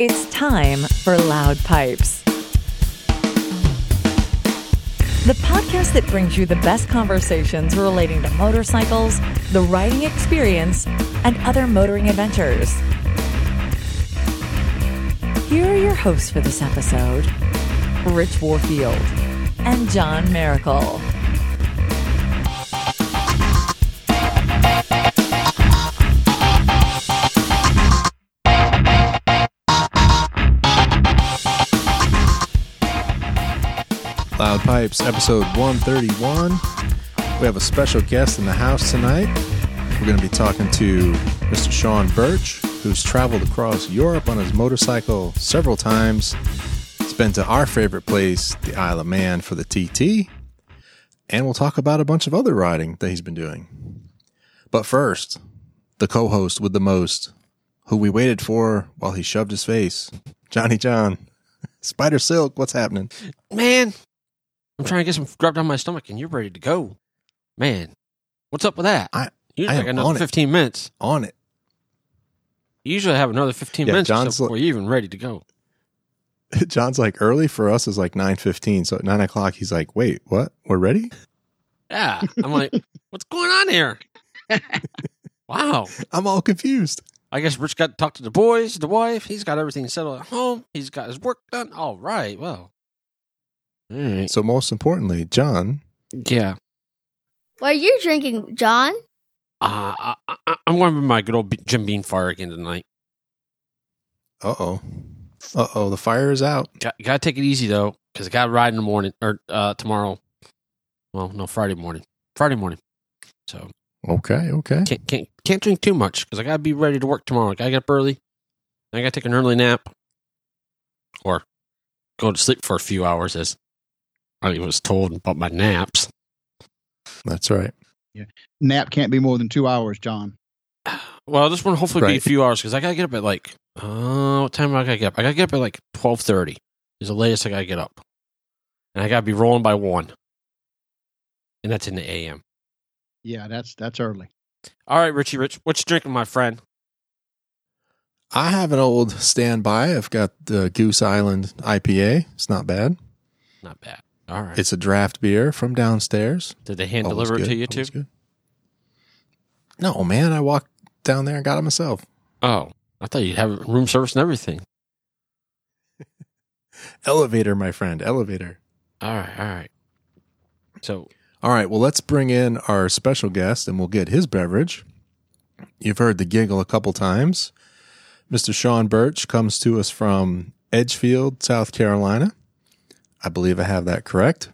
It's time for Loud Pipes. The podcast that brings you the best conversations relating to motorcycles, the riding experience, and other motoring adventures. Here are your hosts for this episode Rich Warfield and John Miracle. Pipes, episode 131. We have a special guest in the house tonight. We're going to be talking to Mr. Sean Birch, who's traveled across Europe on his motorcycle several times. He's been to our favorite place, the Isle of Man, for the TT. And we'll talk about a bunch of other riding that he's been doing. But first, the co host with the most, who we waited for while he shoved his face, Johnny John. Spider Silk, what's happening? Man, I'm trying to get some drop down my stomach, and you're ready to go. Man, what's up with that? I- usually I I got another on it. 15 minutes. On it. You Usually have another 15 Yeah, minutes or so John's before you're even ready to go. John's like early for us is like nine fifteen. So at nine o'clock, he's like, "Wait, what? We're ready?" Yeah, I'm like, what's going on here? wow. I'm all confused. I guess Rich got to talk to the boys, the wife. He's got everything settled at home. He's got his work done. All right. Well, all right. So most importantly, John, Yeah. What are you drinking, John? Uh, I, I, I'm going to be my good old Jim Beam fire again tonight. uh oh, uh oh, the fire is out. Got, got to take it easy though, because I got to ride in the morning or uh, tomorrow. Well, no, Friday morning. Friday morning. So Okay, okay. can't can't can't drink too much because I got to be ready to work tomorrow. I got to get up early. I got to take an early nap, or go to sleep for a few hours, as I was told about my naps. That's right. Yeah. nap can't be more than two hours, John. Well, this one hopefully be a few hours because I got to get up at like uh, what time do I got to get up? I got to get up at like twelve thirty. Is the latest I got to get up, and I got to be rolling by one, and that's in the a.m. Yeah, that's that's early. All right, Richie Rich, what you drinking, my friend? I have an old standby. I've got the Goose Island IPA. It's not bad. Not bad. All right. It's a draft beer from downstairs. Did they hand Always deliver it good, to you too? good. No, man, I walked down there and got it myself. Oh, I thought you'd have room service and everything. Elevator, my friend, elevator. All right, all right. So, All right, well, let's bring in our special guest and we'll get his beverage. You've heard the giggle a couple times. Mr. Sean Birch comes to us from Edgefield, South Carolina. I believe I have that correct.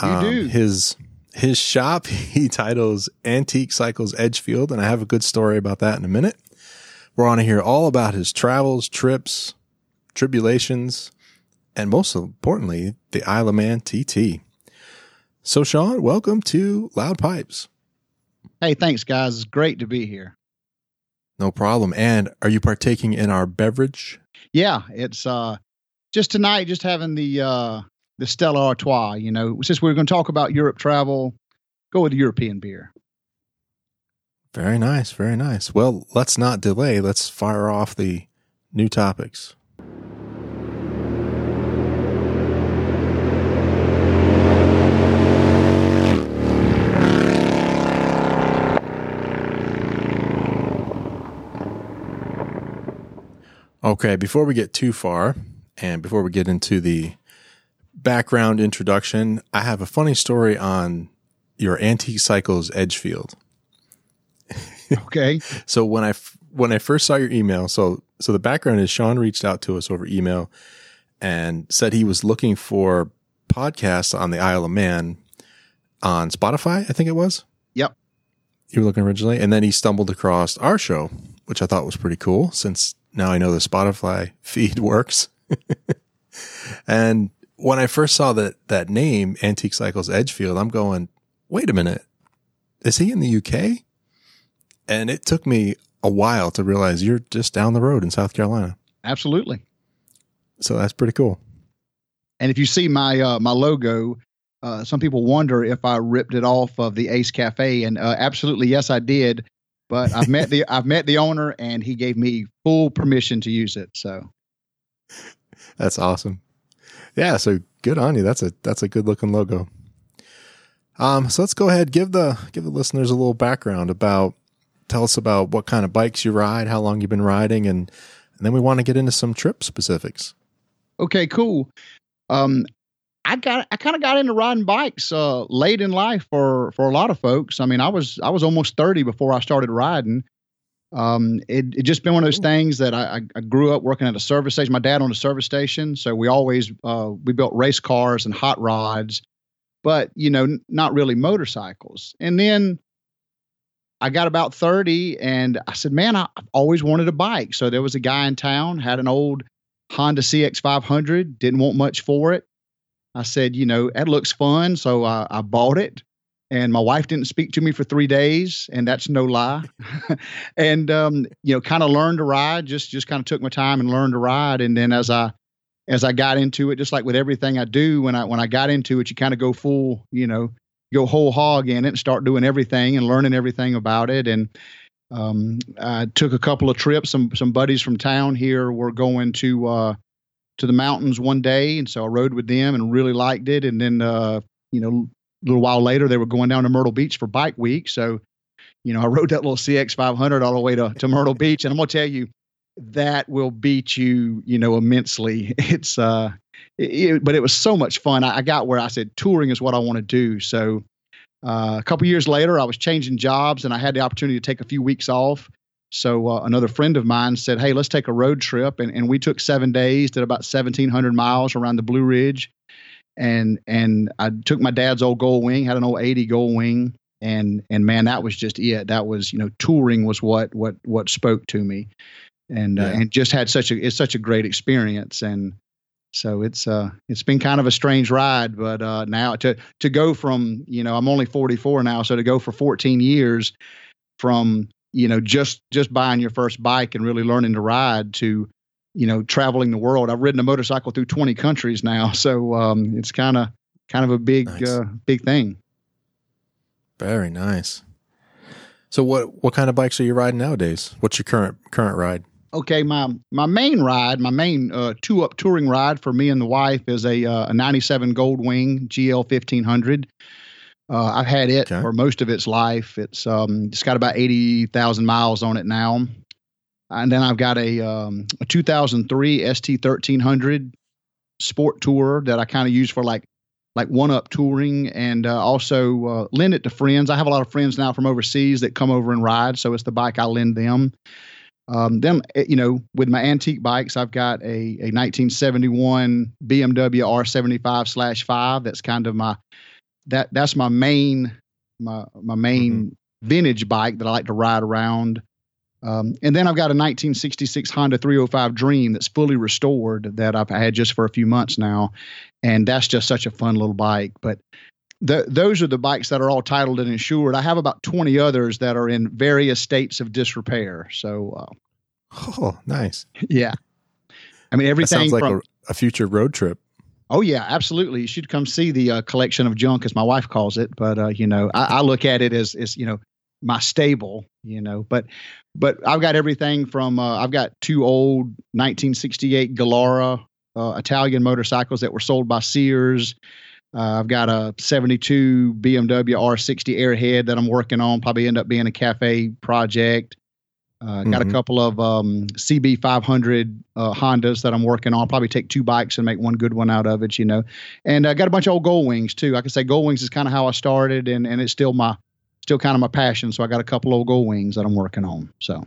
Um, You do. His his shop he titles Antique Cycles Edgefield, and I have a good story about that in a minute. We're on to hear all about his travels, trips, tribulations, and most importantly, the Isle of Man TT. So, Sean, welcome to Loud Pipes. Hey, thanks, guys. It's great to be here. No problem. And are you partaking in our beverage? Yeah, it's uh just tonight, just having the uh the Stella Artois. You know, since we're going to talk about Europe travel, go with European beer. Very nice. Very nice. Well, let's not delay. Let's fire off the new topics. Okay, before we get too far and before we get into the background introduction, I have a funny story on your Antique Cycles Edgefield. Okay. So when I f- when I first saw your email, so so the background is Sean reached out to us over email and said he was looking for podcasts on the Isle of Man on Spotify, I think it was. Yep. You were looking originally, and then he stumbled across our show, which I thought was pretty cool since now I know the Spotify feed works. and when I first saw that that name, Antique Cycles Edgefield, I'm going, wait a minute, is he in the UK? And it took me a while to realize you're just down the road in South Carolina. Absolutely. So that's pretty cool. And if you see my uh, my logo, uh, some people wonder if I ripped it off of the Ace Cafe, and uh, absolutely yes, I did. But I've met the I've met the owner, and he gave me full permission to use it. So That's awesome. Yeah, so good on you. That's a that's a good looking logo. Um, so let's go ahead give the give the listeners a little background about tell us about what kind of bikes you ride, how long you've been riding, and and then we want to get into some trip specifics. Okay, cool. Um, I got I kind of got into riding bikes uh, late in life for for a lot of folks. I mean, I was I was almost thirty before I started riding. Um, it it just been one of those things that I, I grew up working at a service station. My dad owned a service station, so we always uh, we built race cars and hot rods, but you know, n- not really motorcycles. And then I got about 30 and I said, man, I- I've always wanted a bike. So there was a guy in town, had an old Honda CX500, didn't want much for it. I said, you know, that looks fun. So I, I bought it. And my wife didn't speak to me for three days, and that's no lie. and um, you know, kind of learned to ride. Just just kind of took my time and learned to ride. And then as I as I got into it, just like with everything I do, when I when I got into it, you kind of go full, you know, go whole hog in it and start doing everything and learning everything about it. And um, I took a couple of trips. Some some buddies from town here were going to uh, to the mountains one day, and so I rode with them and really liked it. And then uh, you know, little while later, they were going down to Myrtle Beach for Bike Week. So you know, I rode that little CX 500 all the way to, to Myrtle Beach, and I'm gonna tell you, that will beat you, you know, immensely. It's uh, it, but it was so much fun. I, I got where I said touring is what I want to do. So uh, a couple years later, I was changing jobs, and I had the opportunity to take a few weeks off. So uh, another friend of mine said, "Hey, let's take a road trip," and, and we took seven days, did about 1,700 miles around the Blue Ridge, and and I took my dad's old Gold Wing, had an old 80 Gold Wing, and and man, that was just it. That was you know touring was what what what spoke to me, and uh, and just had such a it's such a great experience, and so it's uh it's been kind of a strange ride, but uh now to to go from you know I'm only 44 now, so to go for 14 years from you know just just buying your first bike and really learning to ride to you know traveling the world. I've ridden a motorcycle through 20 countries now, so um it's kind of kind of a big Nice. uh, big thing. Very nice. So what what kind of bikes are you riding nowadays? What's your current current ride? Okay, my my main ride, my main uh, two up touring ride for me and the wife is a uh, a '97 Goldwing GL 1500. Uh, I've had it Okay. for most of its life. It's um it's got about eighty thousand miles on it now, and then I've got a um, a 2003 ST 1300 Sport Tour that I kind of use for like like one up touring and uh, also uh, lend it to friends. I have a lot of friends now from overseas that come over and ride, so it's the bike I lend them. Um, then eh, you know, with my antique bikes, I've got a, a 1971 BMW R75 slash five. That's kind of my that that's my main my my main vintage bike that I like to ride around. Um, and then I've got a 1966 Honda 305 Dream that's fully restored that I've had just for a few months now, and that's just such a fun little bike. But the, those are the bikes that are all titled and insured. I have about 20 others that are in various states of disrepair. So uh, Oh, nice. yeah, I mean That everything sounds like from a, a future road trip. Oh yeah, absolutely. You should come see the uh, collection of junk, as my wife calls it. But uh, you know, I, I look at it as as you know my stable. You know, but but I've got everything from uh, I've got two old 1968 Gilera uh, Italian motorcycles that were sold by Sears. Uh, I've got a 72 BMW R60 Airhead that I'm working on. Probably end up being a cafe project. Uh, got a Mhm. couple of um, CB500 uh, Hondas that I'm working on. Probably take two bikes and make one good one out of it, you know. And I got a bunch of old Gold Wings too. I can say Gold Wings is kind of how I started, and and it's still my still kind of my passion. So I got a couple old Gold Wings that I'm working on. So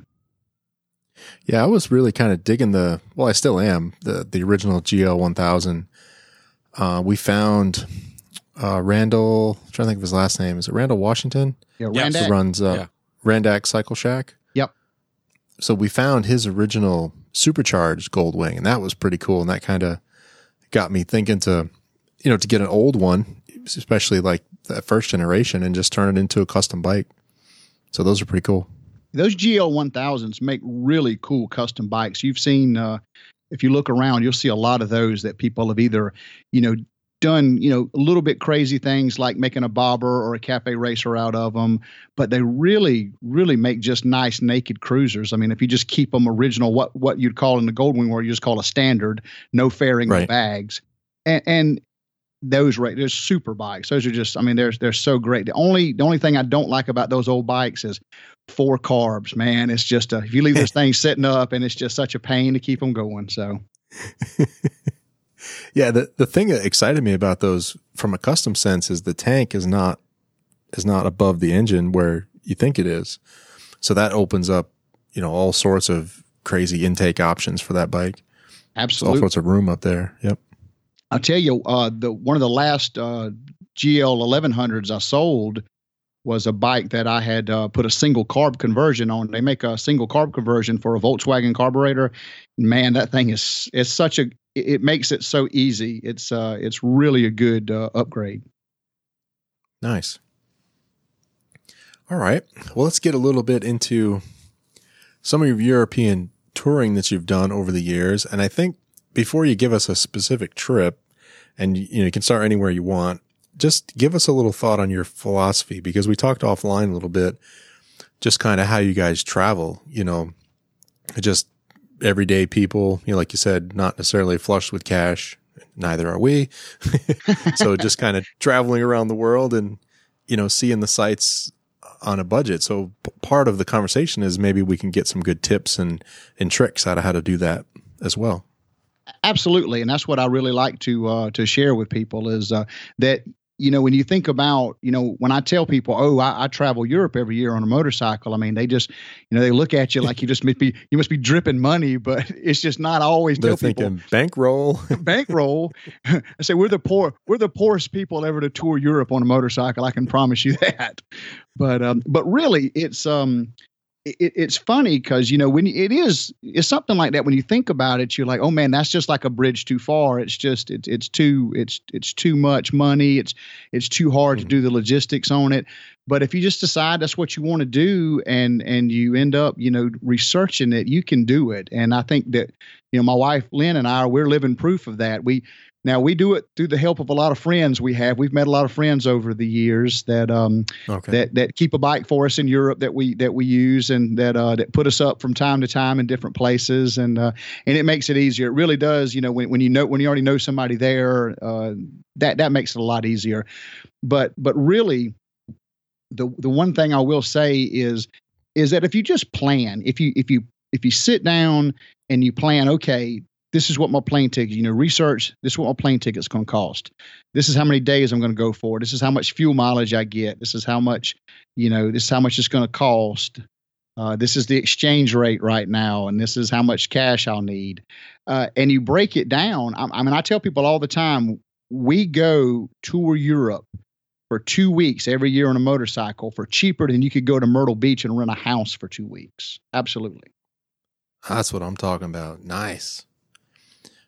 Yeah, I was really kind of digging the. Well, I still am the the original GL one thousand. Uh, we found uh, Randall. I'm trying to think of his last name. Is it Randall Washington? yeah, Yeah, Randakk. Who runs uh, Yeah. Randakk Cycle Shack. Yep. So we found his original supercharged Goldwing, and that was pretty cool. And that kind of got me thinking to, you know, to get an old one, especially like that first generation, and just turn it into a custom bike. So those are pretty cool. those GL 1000s make really cool custom bikes. You've seen, uh, if you look around, you'll see a lot of those that people have either, you know, done you know a little bit crazy things like making a bobber or a cafe racer out of them but they really really make just nice naked cruisers i mean if you just keep them original what what you'd call in the goldwing world you just call a standard no fairing Right. no bags and, and those right those super bikes those are just i mean they're they're so great the only the only thing i don't like about those old bikes is four carbs man it's just a, if you leave this thing sitting up and it's just such a pain to keep them going so Yeah, the the thing that excited me about those from a custom sense is the tank is not is not above the engine where you think it is. So that opens up, you know, all sorts of crazy intake options for that bike. Absolutely. all sorts of room up there. Yep. I'll tell you, uh, the one of the last uh, GL 1100s I sold was a bike that I had uh, put a single carb conversion on. They make a single carb conversion for a Volkswagen carburetor. Man, that thing is it's such a it makes it so easy. It's uh it's really a good uh, upgrade. Nice. All right. Well, let's get a little bit into some of your European touring that you've done over the years. And I think before you give us a specific trip, and you know, you can start anywhere you want, just give us a little thought on your philosophy because we talked offline a little bit, just kind of how you guys travel, you know, just everyday people, you know, like you said, not necessarily flush with cash. Neither are we. so just kind of traveling around the world and, you know, seeing the sights on a budget. So p- part of the conversation is maybe we can get some good tips and, and tricks out of how to do that as well. Absolutely, and that's what I really like to uh, to share with people is uh, that you know when you think about you know when I tell people oh I, I travel Europe every year on a motorcycle I mean they just you know they look at you like you just must be you must be dripping money but it's just not always They're tell people thinking bankroll. bankroll. I say we're the poor, we're the poorest people ever to tour Europe on a motorcycle. I can promise you that. But um, but really, it's um, it, it's funny because you know when it is it's something like that when you think about it you're like oh man that's just like a bridge too far. It's just it's it's too it's it's too much money. It's it's too hard to mm-hmm. do the logistics on it. But if you just decide that's what you want to do and and you end up you know researching it you can do it. And i think that you know my wife lynn and i we're living proof of that. We now we do it through the help of a lot of friends we have we've met a lot of friends over the years that um Okay. that that keep a bike for us in Europe that we that we use and that uh, that put us up from time to time in different places and uh, and it makes it easier. It really does. You know, when, when you know when you already know somebody there, uh, that that makes it a lot easier. But but really, the the one thing I will say is is that if you just plan, if you if you if you sit down and you plan, okay, this is what my plane ticket, you know, research, this is what my plane ticket's going to cost. This is how many days I'm going to go for. This is how much fuel mileage I get. This is how much, you know, this is how much it's going to cost. Uh, this is the exchange rate right now, and this is how much cash I'll need. Uh, and you break it down. I, I mean, I tell people all the time, we go tour Europe for two weeks every year on a motorcycle for cheaper than you could go to Myrtle Beach and rent a house for two weeks. Absolutely. That's what I'm talking about. Nice.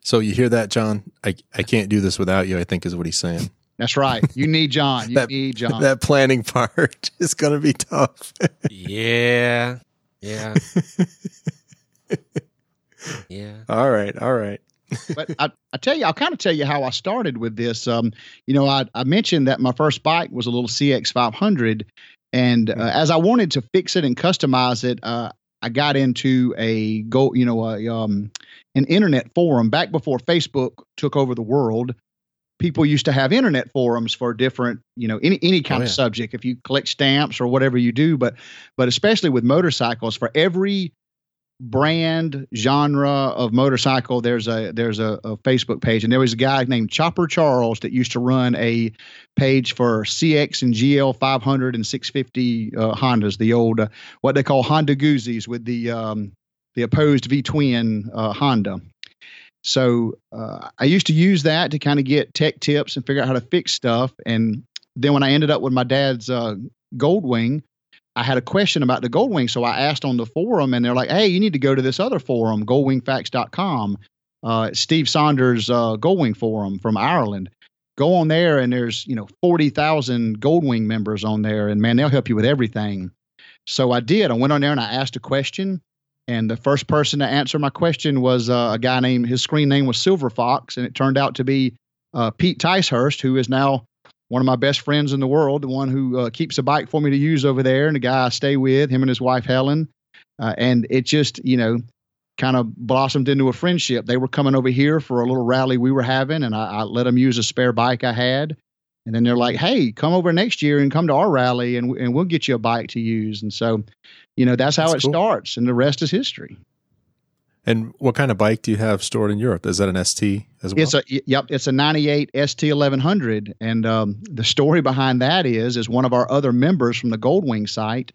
So you hear that, John? I, I can't do this without you, I think is what he's saying. That's right. You need John. You That- need John. That planning part is going to be tough. Yeah. Yeah. yeah. all right. All right. but I, I tell you, I'll kind of tell you how I started with this. Um, you know, I, I mentioned that my first bike was a little CX 500, and uh, as I wanted to fix it and customize it, uh, I got into a go, you know, a, um, an internet forum back before Facebook took over the world. People used to have internet forums for different, you know, any any kind Oh, of subject. If you collect stamps or whatever you do, but but especially with motorcycles, for every brand genre of motorcycle there's a there's a, a facebook page and there was a guy named chopper charles that used to run a page for cx and gl 500 and 650 uh, hondas the old uh, what they call honda guzzies with the um, the opposed v twin uh, honda. So uh, i used to use that to kind of get tech tips and figure out how to fix stuff and then when i ended up with my dad's uh, goldwing I had a question about the Goldwing, so I asked on the forum, and they're like, "Hey, you need to go to this other forum, GoldwingFacts.com, uh, Steve Saunders uh, Goldwing forum from Ireland. Go on there, and there's you know forty thousand Goldwing members on there, and man, they'll help you with everything." So I did. I went on there and I asked a question, and the first person to answer my question was uh, a guy named his screen name was Silver Fox, and it turned out to be uh, Pete Ticehurst, who is now one of my best friends in the world, the one who uh, keeps a bike for me to use over there, and the guy I stay with, him and his wife Helen. Uh, and it just, you know, kind of blossomed into a friendship. They were coming over here for a little rally we were having, and I, I let them use a spare bike I had. And then they're like, "Hey, come over next year and come to our rally, and and we'll get you a bike to use." And so, you know, that's how That's it cool. starts, and the rest is history. And what kind of bike do you have stored in Europe? Is that an ST as well? It's a yep, it's a '98 ST 1100, and um, the story behind that is is one of our other members from the Goldwing site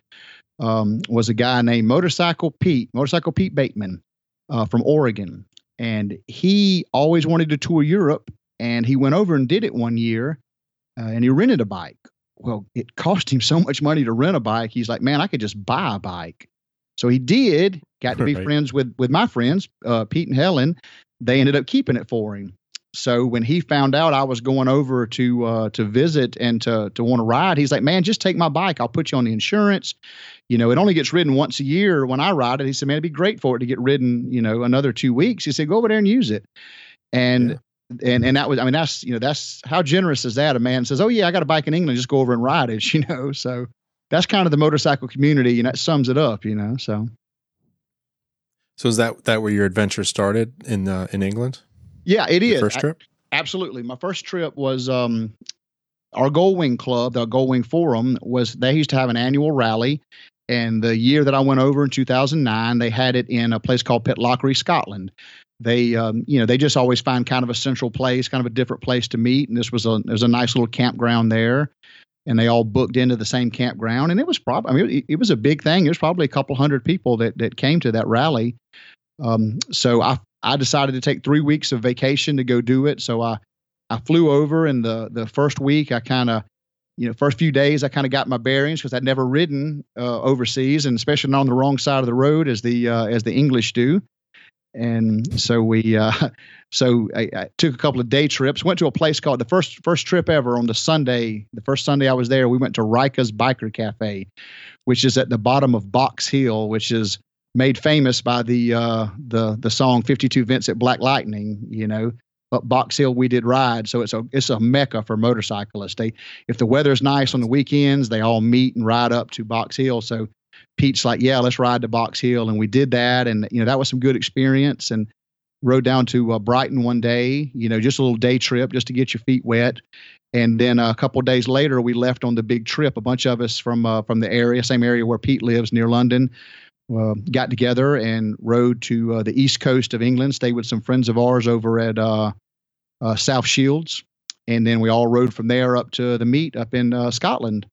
um, was a guy named Motorcycle Pete, Motorcycle Pete Bateman uh, from Oregon, and he always wanted to tour Europe, and he went over and did it one year, uh, and he rented a bike. Well, it cost him so much money to rent a bike. He's like, man, I could just buy a bike. So he did. Got to be Right. friends with with my friends, uh, Pete and Helen. They ended up keeping it for him. So when he found out I was going over to uh, to visit and to to want to ride, he's like, "Man, just take my bike. I'll put you on the insurance. You know, it only gets ridden once a year when I ride it." He said, "Man, it'd be great for it to get ridden. You know, another two weeks." He said, "Go over there and use it." And and and that was, I mean, that's you know, that's how generous is that? A man says, "Oh yeah, I got a bike in England. Just go over and ride it." You know, so that's kind of the motorcycle community, and that sums it up. You know, so. so is that that where your adventure started in uh, in England? Yeah, it Your is. first I- trip. Absolutely. My first trip was um, our Goldwing Club, the Goldwing Forum, was they used to have an annual rally. And the year that I went over in 2009, they had it in a place called Pitlochry, Scotland. They, um, you know, they just always find kind of a central place, kind of a different place to meet. And this was a, there was a nice little campground there. And they all booked into the same campground. And it was probably, I mean, it, it was a big thing. Was probably a couple hundred people that, that came to that rally. Um, so I I decided to take three weeks of vacation to go do it. So I, I flew over, and the the first week I kind of, you know, first few days I kind of got my bearings because I'd never ridden uh, overseas, and especially not on the wrong side of the road as the uh, as the English do. And so we, uh, so I, I took a couple of day trips. Went to a place called the first first trip ever on the Sunday. The first Sunday I was there, we went to Ryka's Biker Cafe, which is at the bottom of Box Hill, which is made famous by the uh, the the song 52 Vincent Black Lightning, you know. but Box Hill we did ride, so it's a it's a mecca for motorcyclists. They if the weather's nice on the weekends, they all meet and ride up to Box Hill. So Pete's like, "Yeah, let's ride to Box Hill," and we did that, and you know that was some good experience. And rode down to uh, Brighton one day, you know, just a little day trip just to get your feet wet. And then a couple days later, we left on the big trip. A bunch of us from uh, from the area, same area where Pete lives, near London, uh, got together and rode to uh, the east coast of England. Stayed with some friends of ours over at uh, uh, South Shields, and then we all rode from there up to the meet up in Scotland,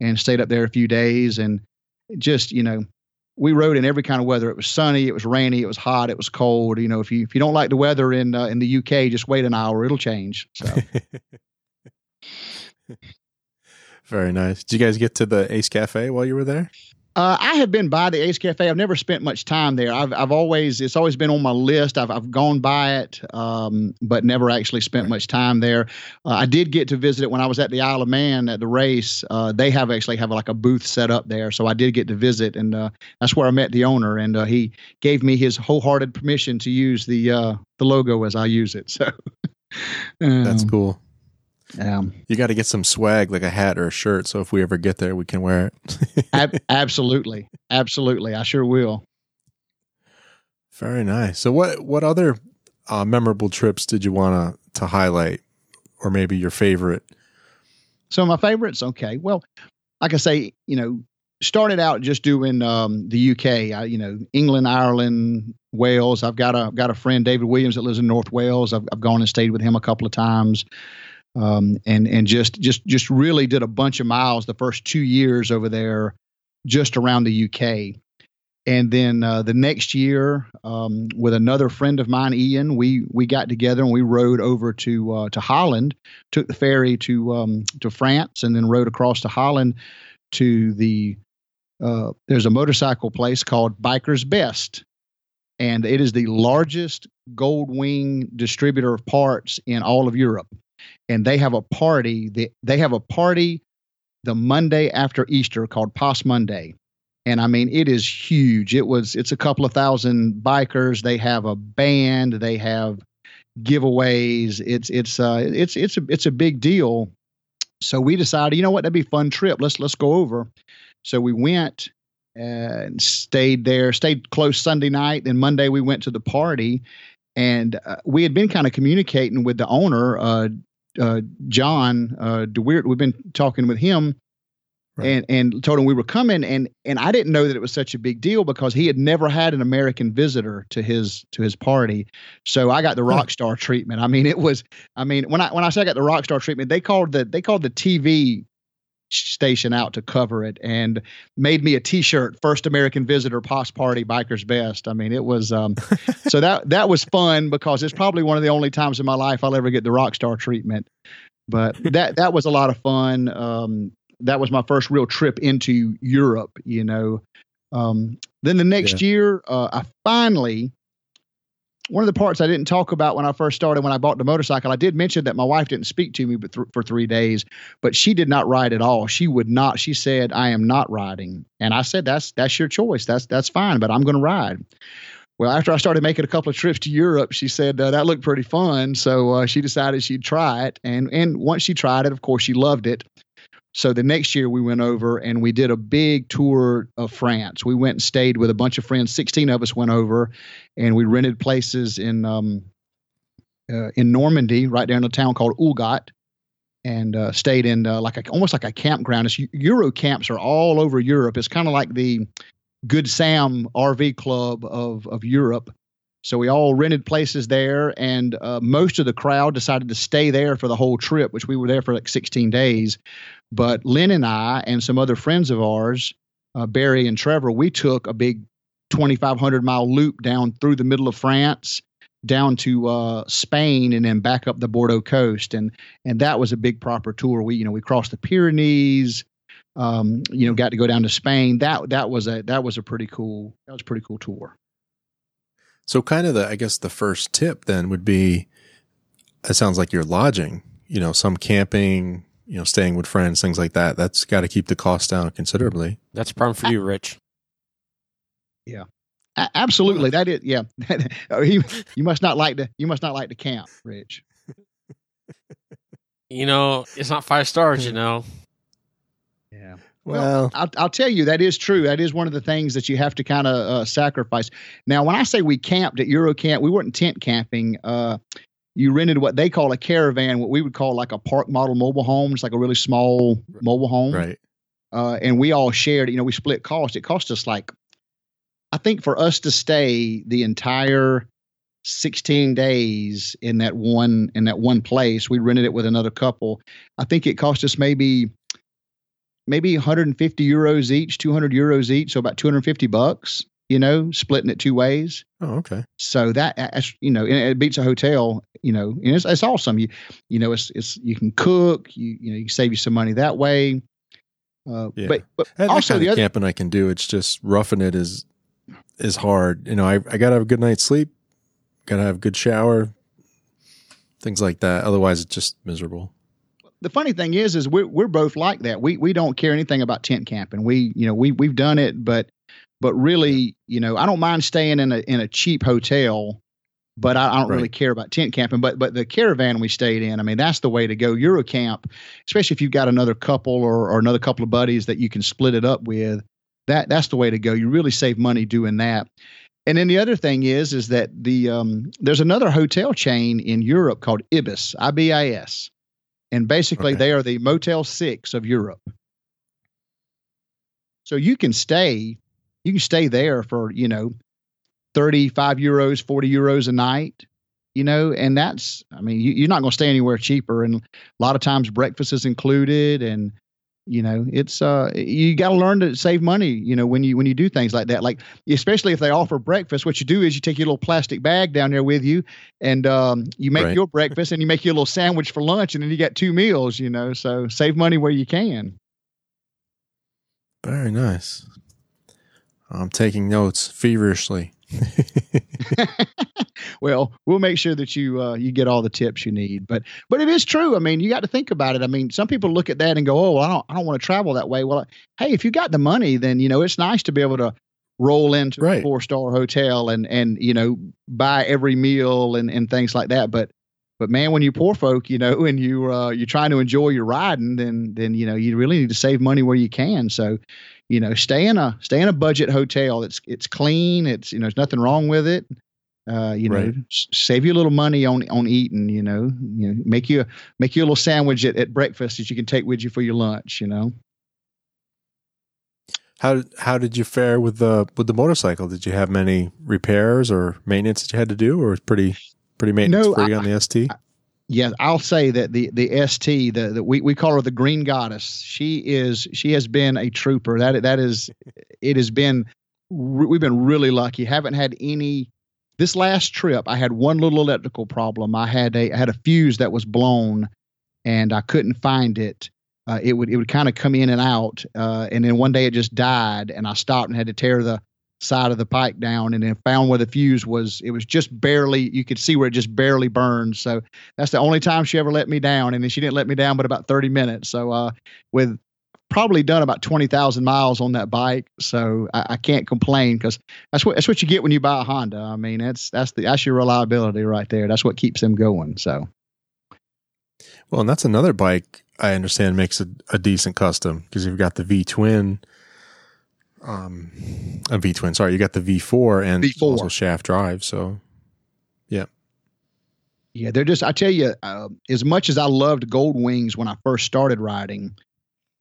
and stayed up there a few days. And just you know, we rode in every kind of weather. It was sunny, it was rainy, it was hot, it was cold. You know, if you if you don't like the weather in uh, in the UK, just wait an hour; it'll change. So. Very nice. Did you guys get to the Ace Cafe while you were there? Uh, I have been by the Ace Cafe. I've never spent much time there. I've I've always it's always been on my list. I've I've gone by it, um, but never actually spent much time there. Uh, I did get to visit it when I was at the Isle of Man at the race. Uh, they have actually have like a booth set up there, so I did get to visit, and uh, that's where I met the owner, and uh, he gave me his wholehearted permission to use the uh, the logo as I use it. So That's um, cool. Um, You got to get some swag, like a hat or a shirt, so if we ever get there, we can wear it. ab- absolutely, absolutely, I sure will. Very nice. So, what what other uh, memorable trips did you want to to highlight, or maybe your favorite? So my favorites, okay. Well, like I say, you know, started out just doing um, the UK. I, you know, England, Ireland, Wales. I've got a got a friend, David Williams, that lives in North Wales. I've, I've gone and stayed with him a couple of times, um, and and just just just really did a bunch of miles the first two years over there, just around the UK. And then uh, the next year, um, with another friend of mine, Ian, we we got together and we rode over to uh, to Holland took the ferry to um, to France and then rode across to Holland to the uh, there's a motorcycle place called Biker's Best, and it is the largest gold wing distributor of parts in all of Europe. And they have a party. They, they have a party the Monday after Easter called Pos Monday. And I mean, it is huge. It was, it's a couple of thousand bikers. They have a band. They have giveaways. It's it's uh, it's it's a it's a big deal. So we decided, you know what, that'd be a fun trip. Let's let's go over. So we went and stayed there. Stayed close Sunday night. Then Monday we went to the party, and uh, we had been kind of communicating with the owner, uh, uh, John uh, DeWeert. We've been talking with him Right. and and told him we were coming and and I didn't know that it was such a big deal because he had never had an American visitor to his to his party. So I got the rock star treatment. I mean it was I mean when I when I say I got the rock star treatment, they called the they called the TV station out to cover it and made me a t-shirt first american visitor poss party bikers best i mean it was um so that that was fun because it's probably one of the only times in my life i'll ever get the rock star treatment but that that was a lot of fun um that was my first real trip into Europe, you know. Um, then the next yeah. year, uh, I finally, one of the parts I didn't talk about when I first started, when I bought the motorcycle, I did mention that my wife didn't speak to me but th- for three days, but she did not ride at all. She would not. She said, "I am not riding," and I said, "That's that's your choice. That's that's fine, but I'm going to ride." Well, after I started making a couple of trips to Europe, she said uh, that looked pretty fun, so uh, she decided she'd try it. And and once she tried it, of course, she loved it. So the next year we went over and we did a big tour of France. We went and stayed with a bunch of friends. Sixteen of us went over, and we rented places in um, uh, in Normandy, right there in a town called Houlgate, and uh, stayed in uh, like a, almost like a campground. It's, Euro camps are all over Europe. It's kind of like the Good Sam RV Club of of Europe. So we all rented places there, and uh, most of the crowd decided to stay there for the whole trip, which we were there for like 16 days. But Lynn and I and some other friends of ours, uh, Barry and Trevor, we took a big 2,500 mile loop down through the middle of France, down to uh, Spain, and then back up the Bordeaux coast, and and that was a big proper tour. We you know we crossed the Pyrenees, um, you know, got to go down to Spain. That that was a that was a pretty cool that was a pretty cool tour. So, kind of the, I guess, the first tip then would be it sounds like you're lodging, you know, some camping, you know, staying with friends, things like that. That's got to keep the cost down considerably. That's a problem for you, Rich. Yeah. A- absolutely. That is, yeah. you, you must not like to, you must not like to camp, Rich. You know, it's not five stars, you know. Yeah. Well, I'll, I'll, tell you that is true. That is one of the things that you have to kind of uh, sacrifice. Now, when I say we camped at Eurocamp, we weren't tent camping. Uh, you rented what they call a caravan, what we would call like a park model mobile home. It's like a really small mobile home, right? Uh, and we all shared. You know, we split cost. It cost us like, I think, for us to stay the entire 16 days in that one in that one place. We rented it with another couple. I think it cost us maybe maybe 150 euros each, 200 euros each, so about 250 bucks. You know, splitting it two ways. Oh, okay. So that you know, it beats a hotel. You know, and it's, it's awesome. You you know, it's it's you can cook. You you know, you can save you some money that way. Uh, yeah. But, but that, also the of other camping I can do. It's just roughing it is is hard. You know, I I gotta have a good night's sleep. Gotta have a good shower. Things like that. Otherwise, it's just miserable the funny thing is, is we're we're both like that. We we don't care anything about tent camping. We you know we we've done it, but but really you know I don't mind staying in a in a cheap hotel, but I, I don't right. really care about tent camping. But but the caravan we stayed in, I mean that's the way to go. Eurocamp, especially if you've got another couple or or another couple of buddies that you can split it up with. That that's the way to go. You really save money doing that. And then the other thing is, is that the um, there's another hotel chain in Europe called Ibis, I B I S, and basically, okay. they are the Motel Six of Europe. So you can stay, you can stay there for you know, thirty five euros, forty euros a night. You know, and that's, I mean, you, you're not going to stay anywhere cheaper. And a lot of times breakfast is included, and you know it's uh you got to learn to save money you know when you when you do things like that like especially if they offer breakfast what you do is you take your little plastic bag down there with you and um you make right. your breakfast and you make your little sandwich for lunch and then you get two meals you know so save money where you can very nice i'm taking notes feverishly well, we'll make sure that you uh, you get all the tips you need. But but it is true. I mean, you got to think about it. I mean, some people look at that and go, "Oh, well, I don't I don't want to travel that way." Well, hey, if you got the money, then you know it's nice to be able to roll into Right. a four star hotel and and you know buy every meal and and things like that. But but man, when you poor folk, you know, and you uh, you're trying to enjoy your riding, then then you know you really need to save money where you can. So, you know, stay in a stay in a budget hotel. It's it's clean. It's you know, there's nothing wrong with it. Uh, you know, Right. s- save you a little money on on eating. You know, you know, make you make you a little sandwich at, at breakfast that you can take with you for your lunch. You know. How how did you fare with the with the motorcycle? Did you have many repairs or maintenance that you had to do, or was pretty pretty maintenance No, free I- on the ST? Yes, I'll say that the the ST the, the we we call her the Green Goddess. She is she has been a trooper. That that is it has been we've been really lucky. Haven't had any this last trip. I had one little electrical problem. I had a I had a fuse that was blown, and I couldn't find it. Uh, it would it would kind of come in and out, uh, and then one day it just died, and I stopped and had to tear the side of the pipe down, and then found where the fuse was. It was just barely you could see where it just barely burned. So that's the only time she ever let me down, and then she didn't let me down but about thirty minutes. So uh, with probably done about twenty thousand miles on that bike, so I, I can't complain because that's what that's what you get when you buy a Honda. I mean, that's that's the that's your reliability right there. That's what keeps them going. So Well, and that's another bike I understand makes a, a decent custom because you've got the V twin, um, a V twin. Sorry, you got the V four and V4. also shaft drive. So Yeah, yeah, they're just. I tell you, uh, as much as I loved Gold Wings when I first started riding,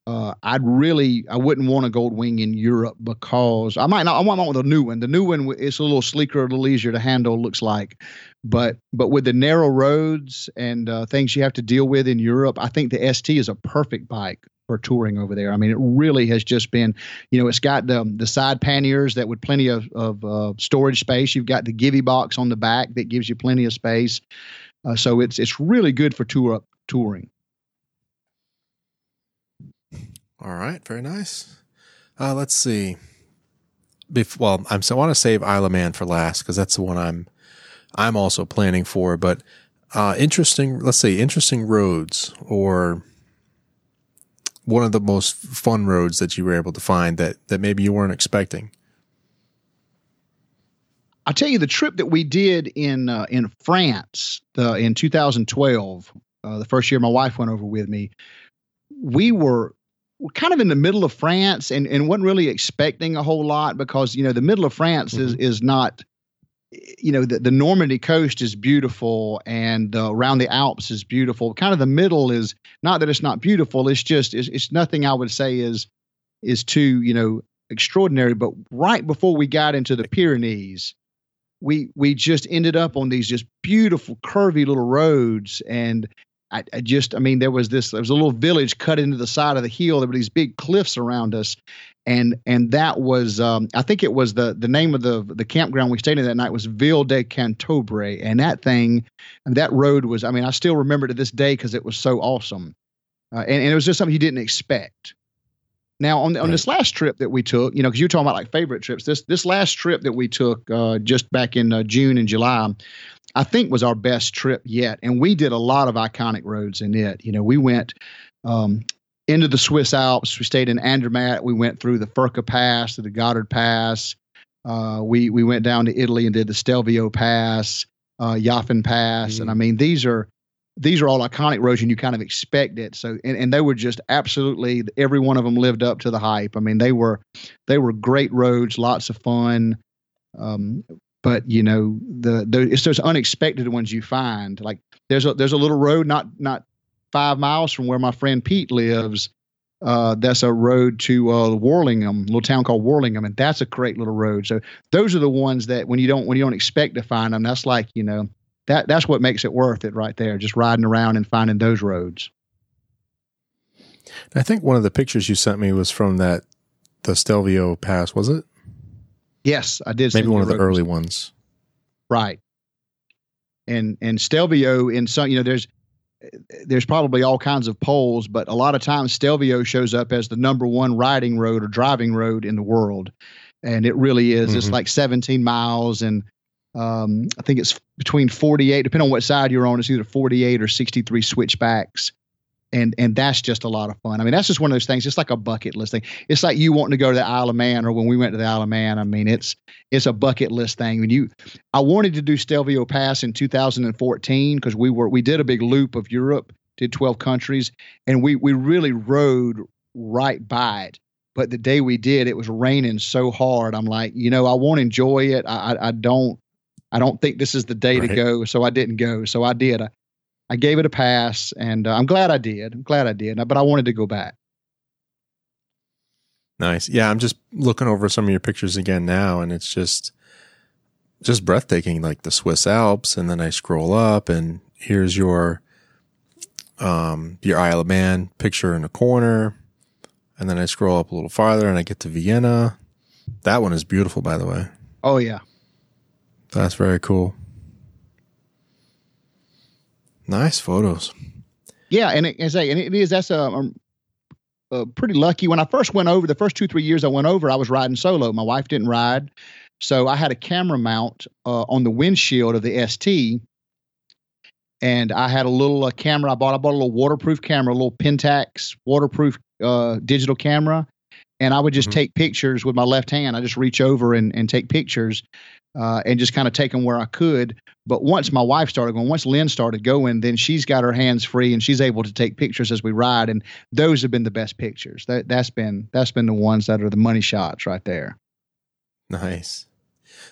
uh, I'd really, I wouldn't want a Gold Wing in Europe because I might not. I want with a new one. The new one is a little sleeker, a little easier to handle. Looks like, but but with the narrow roads and uh, things you have to deal with in Europe, I think the ST is a perfect bike for touring over there. I mean, it really has just been, you know, it's got the the side panniers that with plenty of of uh, storage space. You've got the Givi box on the back that gives you plenty of space. Uh, so it's it's really good for tour touring. All right, very nice. Uh, let's see. Bef- well, I'm so I want to save Isle of Man for last because that's the one I'm I'm also planning for. But uh, interesting, let's say interesting roads or one of the most fun roads that you were able to find that that maybe you weren't expecting. I'll tell you the trip that we did in uh, in France the, in 2012, uh, the first year my wife went over with me. We were we're kind of in the middle of France and, and wasn't really expecting a whole lot because you know the middle of France is is not you know the, the Normandy coast is beautiful and uh, around the Alps is beautiful. Kind of the middle is not that it's not beautiful. It's just it's, it's nothing I would say is is too you know extraordinary. But right before we got into the Pyrenees, we we just ended up on these just beautiful curvy little roads and I, I just I mean there was this there was a little village cut into the side of the hill. There were these big cliffs around us. And and that was um, I think it was the the name of the the campground we stayed in that night was Ville de Cantobre. And that thing and that road was I mean I still remember to this day because it was so awesome. Uh, and, and it was just something you didn't expect. Now on on this last trip that we took, you know, because you're talking about like favorite trips. This this last trip that we took uh, just back in uh, June and July, I think was our best trip yet, and we did a lot of iconic roads in it. You know, we went um, into the Swiss Alps. We stayed in Andermatt. We went through the Furka Pass, to the Gotthard Pass. Uh, we we went down to Italy and did the Stelvio Pass, uh, Jaufen Pass, and I mean these are these are all iconic roads and you kind of expect it so and, and they were just absolutely every one of them lived up to the hype i mean they were they were great roads lots of fun um, but you know the, the it's those unexpected ones you find like there's a there's a little road not not five miles from where my friend pete lives uh, that's a road to uh, Warlingham, little town called Warlingham, and that's a great little road. So those are the ones that when you don't when you don't expect to find them, that's like you know that that's what makes it worth it right there. Just riding around and finding those roads. I think one of the pictures you sent me was from that the Stelvio Pass, was it? Yes, I did. Maybe one of the early ones. right? And and Stelvio in some you know there's there's probably all kinds of polls, but a lot of times Stelvio shows up as the number one riding road or driving road in the world, and it really is. It's Mhm. like 17 miles, and um, I think it's between 48, depending on what side you're on. It's either 48 or 63 switchbacks. And and that's just a lot of fun. I mean, that's just one of those things. It's like a bucket list thing. It's like you wanting to go to the Isle of Man, or when we went to the Isle of Man. I mean, it's it's a bucket list thing. When you, I wanted to do Stelvio Pass in 2014 because we were we did a big loop of Europe, did 12 countries, and we we really rode right by it. But the day we did, it was raining so hard. I'm like, you know, I want to enjoy it. I, I, I don't I don't think this is the day right. to go, so I didn't go. So I did. I, I gave it a pass, and uh, I'm glad I did. I'm glad I did, but I wanted to go back. Nice. Yeah, I'm just looking over some of your pictures again now, and it's just just breathtaking, like the Swiss Alps. And then I scroll up, and here's your um your Isle of Man picture in the corner. And then I scroll up a little farther, and I get to Vienna. That one is beautiful, by the way. Oh yeah, that's very cool. Nice photos. Yeah, and it, say, and it is that's a, a, a, pretty lucky. When I first went over, the first two three years I went over, I was riding solo. My wife didn't ride, so I had a camera mount uh, on the windshield of the ST, and I had a little uh, camera. I bought I bought a little waterproof camera, a little Pentax waterproof uh, digital camera, and I would just mm-hmm. take pictures with my left hand. I just reach over and, and take pictures uh, and just kind of take them where I could. But once my wife started going, once Lynn started going, then she's got her hands free and she's able to take pictures as we ride, and those have been the best pictures. That that's been that's been the ones that are the money shots right there. Nice.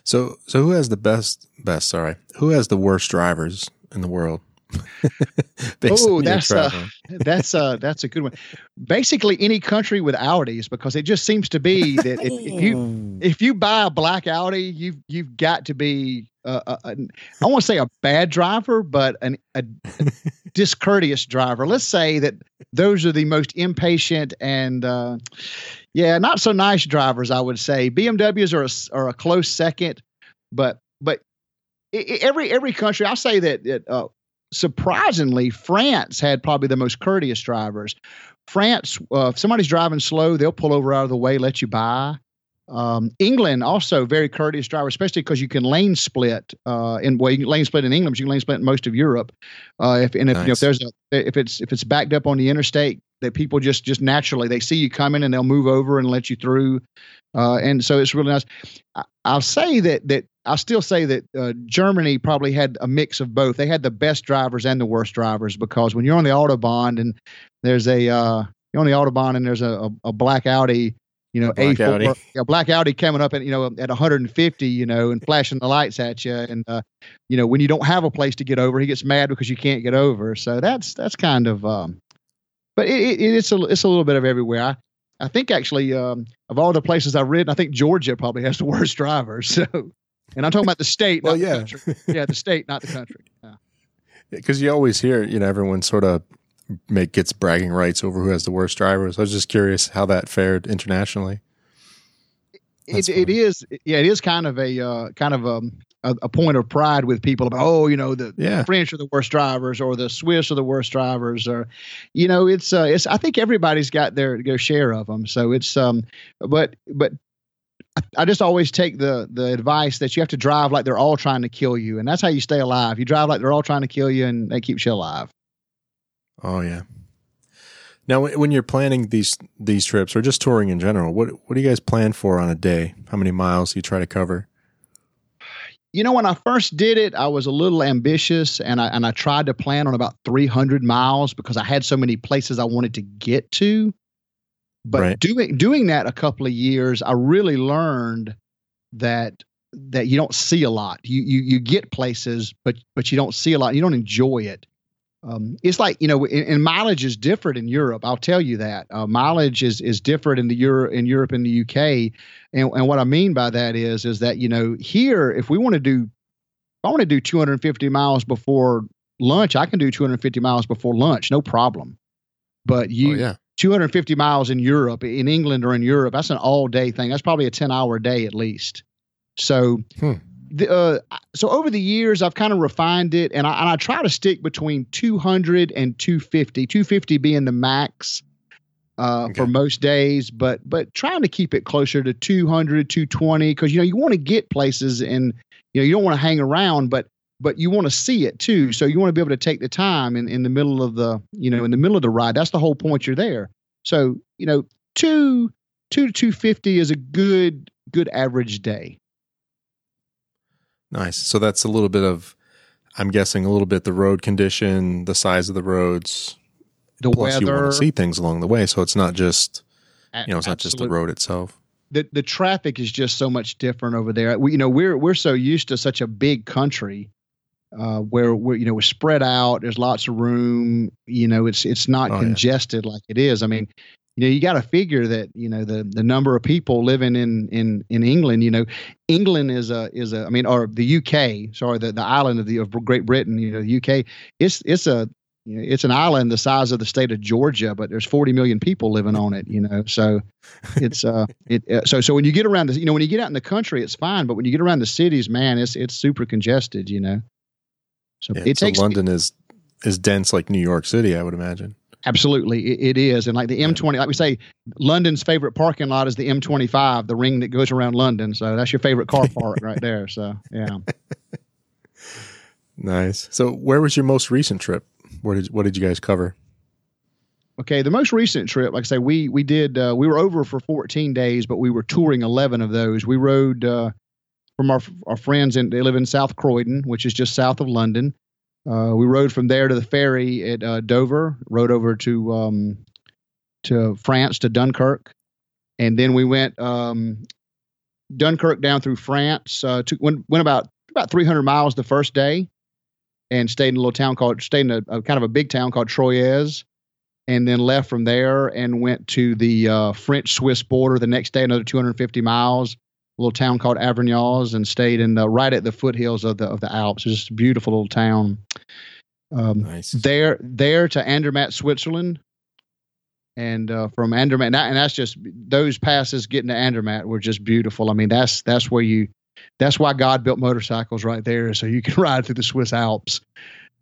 So so who has the best best? Sorry, who has the worst drivers in the world? oh, that's uh, that's uh, that's a good one. Basically, any country with Audis, because it just seems to be that if, if you if you buy a black Audi, you've you've got to be uh, a, a, I won't say a bad driver, but an, a, a discourteous driver. Let's say that those are the most impatient and uh, yeah, not so nice drivers. I would say BMWs are a, are a close second, but but every every country, I'll say that, that uh, surprisingly, France had probably the most courteous drivers. France, uh, if somebody's driving slow, they'll pull over out of the way, let you by. Um, England also very courteous driver, especially because you can lane split. Uh, in well, you can lane split in England, but you can lane split in most of Europe. Uh, if and if, nice. you know, if there's a if it's if it's backed up on the interstate, that people just just naturally they see you coming and they'll move over and let you through. Uh, and so it's really nice. I, will say that that I'll still say that uh, Germany probably had a mix of both. They had the best drivers and the worst drivers because when you're on the autobahn and there's a uh, you're on the autobahn and there's a, a, a black Audi you know, a black Audi. a black Audi coming up at you know at 150, you know, and flashing the lights at you, and uh, you know when you don't have a place to get over, he gets mad because you can't get over. So that's that's kind of, um, but it, it, it's a it's a little bit of everywhere. I I think actually um, of all the places I've ridden, I think Georgia probably has the worst drivers. So, and I'm talking about the state. well, yeah, the yeah, the state, not the country. Because yeah. you always hear, you know, everyone sort of make gets bragging rights over who has the worst drivers. I was just curious how that fared internationally. it, it is yeah it is kind of a uh, kind of a, a, a point of pride with people about oh you know the, yeah. French are the worst drivers or the Swiss are the worst drivers or you know it's uh, it's I think everybody's got their their share of them so it's um but but I just always take the the advice that you have to drive like they're all trying to kill you, and that's how you stay alive. You drive like they're all trying to kill you, and that keeps you alive. Oh yeah. Now, when you're planning these these trips or just touring in general, what what do you guys plan for on a day? How many miles do you try to cover? You know, when I first did it, I was a little ambitious, and I and I tried to plan on about 300 miles because I had so many places I wanted to get to. But right. doing doing that a couple of years, I really learned that that you don't see a lot. You you you get places, but but you don't see a lot. You don't enjoy it um, it's like you know, and, mileage is different in Europe. I'll tell you that uh, mileage is is different in the Euro in Europe and the UK. And, and what I mean by that is is that you know here, if we want to do, if I want to do 250 miles before lunch, I can do 250 miles before lunch, no problem. But you, oh, yeah. 250 miles in Europe, in England or in Europe, that's an all day thing. That's probably a 10 hour day at least. So hmm the, uh, so over the years, I've kind of refined it, and I, and I try to stick between 200 and 250. 250 being the max uh, okay. for most days, but but trying to keep it closer to 200, 220, because you know you want to get places, and you know you don't want to hang around. But but you want to see it too. So you want to be able to take the time in, in the middle of the, you know, in the middle of the ride. That's the whole point. You're there. So, you know, two, two to 250 is a good, good average day. Nice. So that's a little bit of, I'm guessing a little bit the road condition, the size of the roads, the plus weather. you want to see things along the way. So it's not just, you know, it's not just the road itself. the the traffic is just so much different over there. We, you know, we're we're so used to such a big country uh, where we're you know we're spread out. There's lots of room. You know, it's it's not Oh, yeah. congested like it is. I mean, you know, you got to figure that you know the the number of people living in in in England. You know, England is a is a I mean, or the UK. Sorry, the the island of the of Great Britain. You know, the UK. It's it's a you know, it's an island the size of the state of Georgia, but there's 40 million people living on it. You know, so it's uh it uh, so so when you get around the you know when you get out in the country it's fine but when you get around the cities man it's it's super congested you know so Yeah, it so takes London is is dense like New York City, I would imagine. absolutely it, it is and like the M20 like we say London's favorite parking lot is the M25 the ring that goes around London so that's your favorite car park right there so yeah Nice. So where was your most recent trip? Where did what did you guys cover? Okay, the most recent trip, like I say, we we did uh, we were over for 14 days, but we were touring 11 of those. We rode uh, from our our friends and they live in South Croydon, which is just south of London. Uh, we rode from there to the ferry at uh, Dover, rode over to um, to France to Dunkirk, and then we went um, Dunkirk down through France. Uh, went went about about 300 miles the first day, and stayed in a little town called stayed in a, a kind of a big town called Troyes and then left from there and went to the uh, French Swiss border the next day, another 250 miles, little town called Avrignaz, and stayed in the, right at the foothills of the of the Alps. It's just a beautiful little town. Um, Nice. there, there to Andermatt, Switzerland, and uh, from Andermatt, and that's just those passes getting to Andermatt were just beautiful. I mean, that's that's where you, that's why God built motorcycles right there, so you can ride through the Swiss Alps.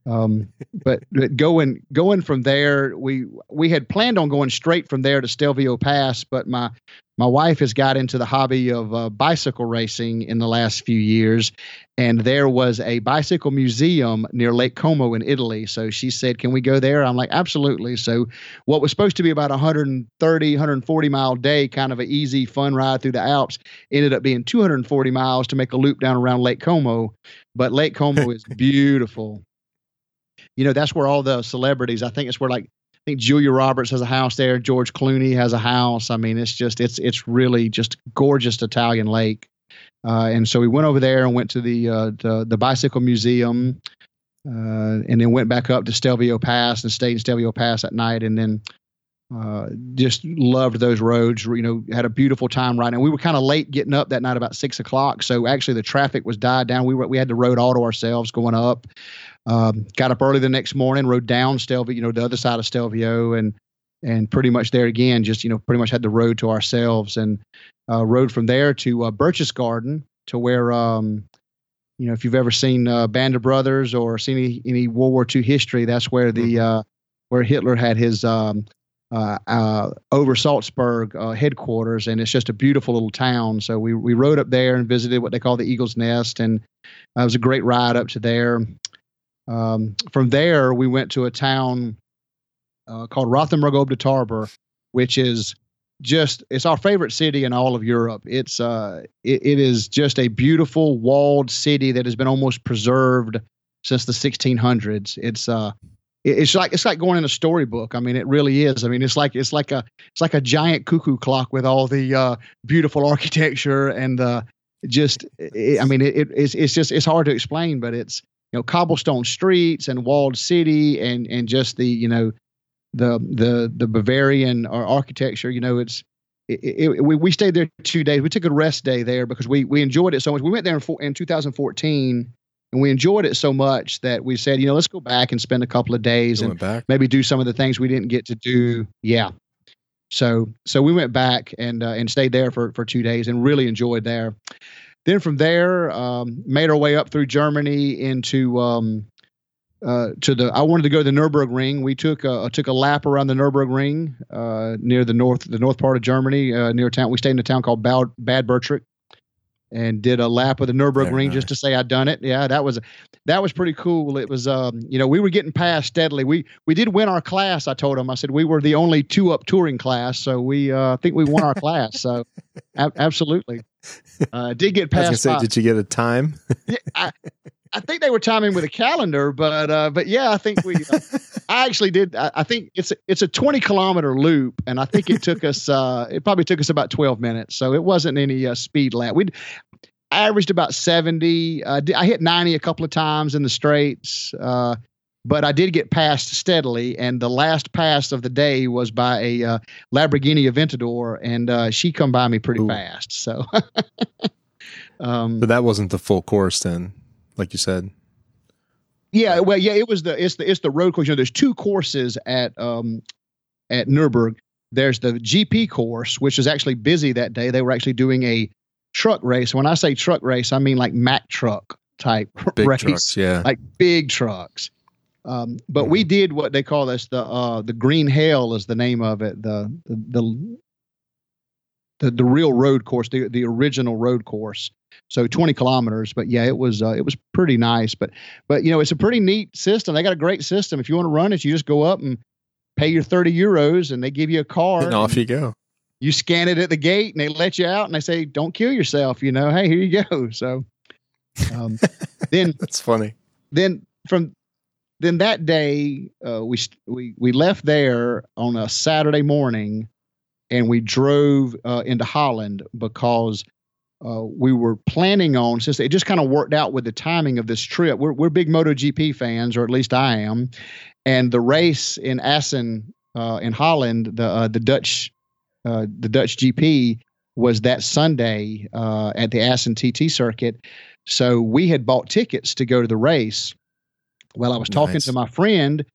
Um, but, but going going from there, we we had planned on going straight from there to Stelvio Pass, but my my wife has got into the hobby of uh, bicycle racing in the last few years, and there was a bicycle museum near Lake Como in Italy. So she said, "Can we go there?" I'm like, "Absolutely." So what was supposed to be about 130, 140 mile day, kind of an easy, fun ride through the Alps, ended up being 240 miles to make a loop down around Lake Como. But Lake Como is beautiful. You know, that's where all the celebrities. I think it's where like think Julia Roberts has a house there. George Clooney has a house. I mean, it's just it's it's really just gorgeous Italian lake. Uh, and so we went over there and went to the uh, the, the bicycle museum, uh, and then went back up to Stelvio Pass and stayed in Stelvio Pass at night, and then uh, just loved those roads. You know, had a beautiful time riding. We were kind of late getting up that night, about six o'clock. So actually, the traffic was died down. We were we had the road all to ourselves going up. Um, got up early the next morning, rode down Stelvio, you know, the other side of Stelvio, and and pretty much there again, just you know, pretty much had the road to ourselves, and uh, rode from there to uh, Berchtesgaden to where. Um, you know, if you've ever seen uh, Band of Brothers or seen any, any World War II history, that's where the uh, where Hitler had his um, uh, uh, Obersalzberg uh, headquarters, and it's just a beautiful little town. So we we rode up there and visited what they call the Eagle's Nest, and uh, it was a great ride up to there. Um, from there, we went to a town uh, called Rothenburg ob der Tauber, which is just it's our favorite city in all of Europe. It's uh it, it is just a beautiful walled city that has been almost preserved since the 1600s. It's uh it- it's like it's like going in a storybook. I mean, it really is. I mean, it's like it's like a it's like a giant cuckoo clock with all the uh, beautiful architecture and uh, just. It, I mean, it, it's it's just it's hard to explain, but it's you know cobblestone streets and walled city and and just the you know the the the Bavarian architecture. You know, it's it, it, we we stayed there two days. We took a rest day there because we we enjoyed it so much. We went there in, in 2014 and we enjoyed it so much that we said, you know, let's go back and spend a couple of days and back. maybe do some of the things we didn't get to do. Yeah. So so we went back and uh, and stayed there for for two days and really enjoyed there. Then from there, um, made our way up through Germany into um, uh, to the. I wanted to go to the Nurburgring. We took a, took a lap around the Nurburgring uh, near the north the north part of Germany uh, near a town. We stayed in a town called Bad, Bad Bertrich. and did a lap of the Nurburgring Very just to say I'd done it. Yeah, that was that was pretty cool. It was, um, you know, we were getting past steadily. We we did win our class. I told him. I said we were the only two up touring class, so we uh, I think we won our class. So a- absolutely, uh, did get I was gonna say, by- did you get a time? yeah, I, I think they were timing with a calendar, but uh, but yeah, I think we. Uh, I actually did. I, I think it's a, it's a twenty kilometer loop, and I think it took us. Uh, it probably took us about twelve minutes, so it wasn't any uh, speed lap. We averaged about seventy. Uh, I hit ninety a couple of times in the straights, uh, but I did get passed steadily. And the last pass of the day was by a uh, Lamborghini Aventador, and uh, she come by me pretty Ooh. fast. So. um, But that wasn't the full course then, like you said. Yeah, well, yeah, it was the it's the it's the road course. You know, there's two courses at um at Nurburg. There's the GP course, which is actually busy that day. They were actually doing a truck race. When I say truck race, I mean like Mack truck type Big race, trucks, yeah. like big trucks. Um, but we did what they call this the uh, the Green Hell is the name of it. The the the the, the real road course, the the original road course. So 20 kilometers, but yeah, it was uh, it was pretty nice. But but you know, it's a pretty neat system. They got a great system. If you want to run it, you just go up and pay your 30 euros, and they give you a card. and off you go. you scan it at the gate, and they let you out, and they say, "Don't kill yourself." You know, hey, here you go. So um, then That's funny. then from then that day uh, we we we left there on a Saturday morning, and we drove uh, into Holland because uh, we were planning on since it just kind of worked out with the timing of this trip. We're we're big MotoGP fans, or at least I am, and the race in Assen uh, in Holland, the uh, the Dutch uh, the Dutch GP was that Sunday at the Assen TT circuit. So we had bought tickets to go to the race. Well, I was talking to my friend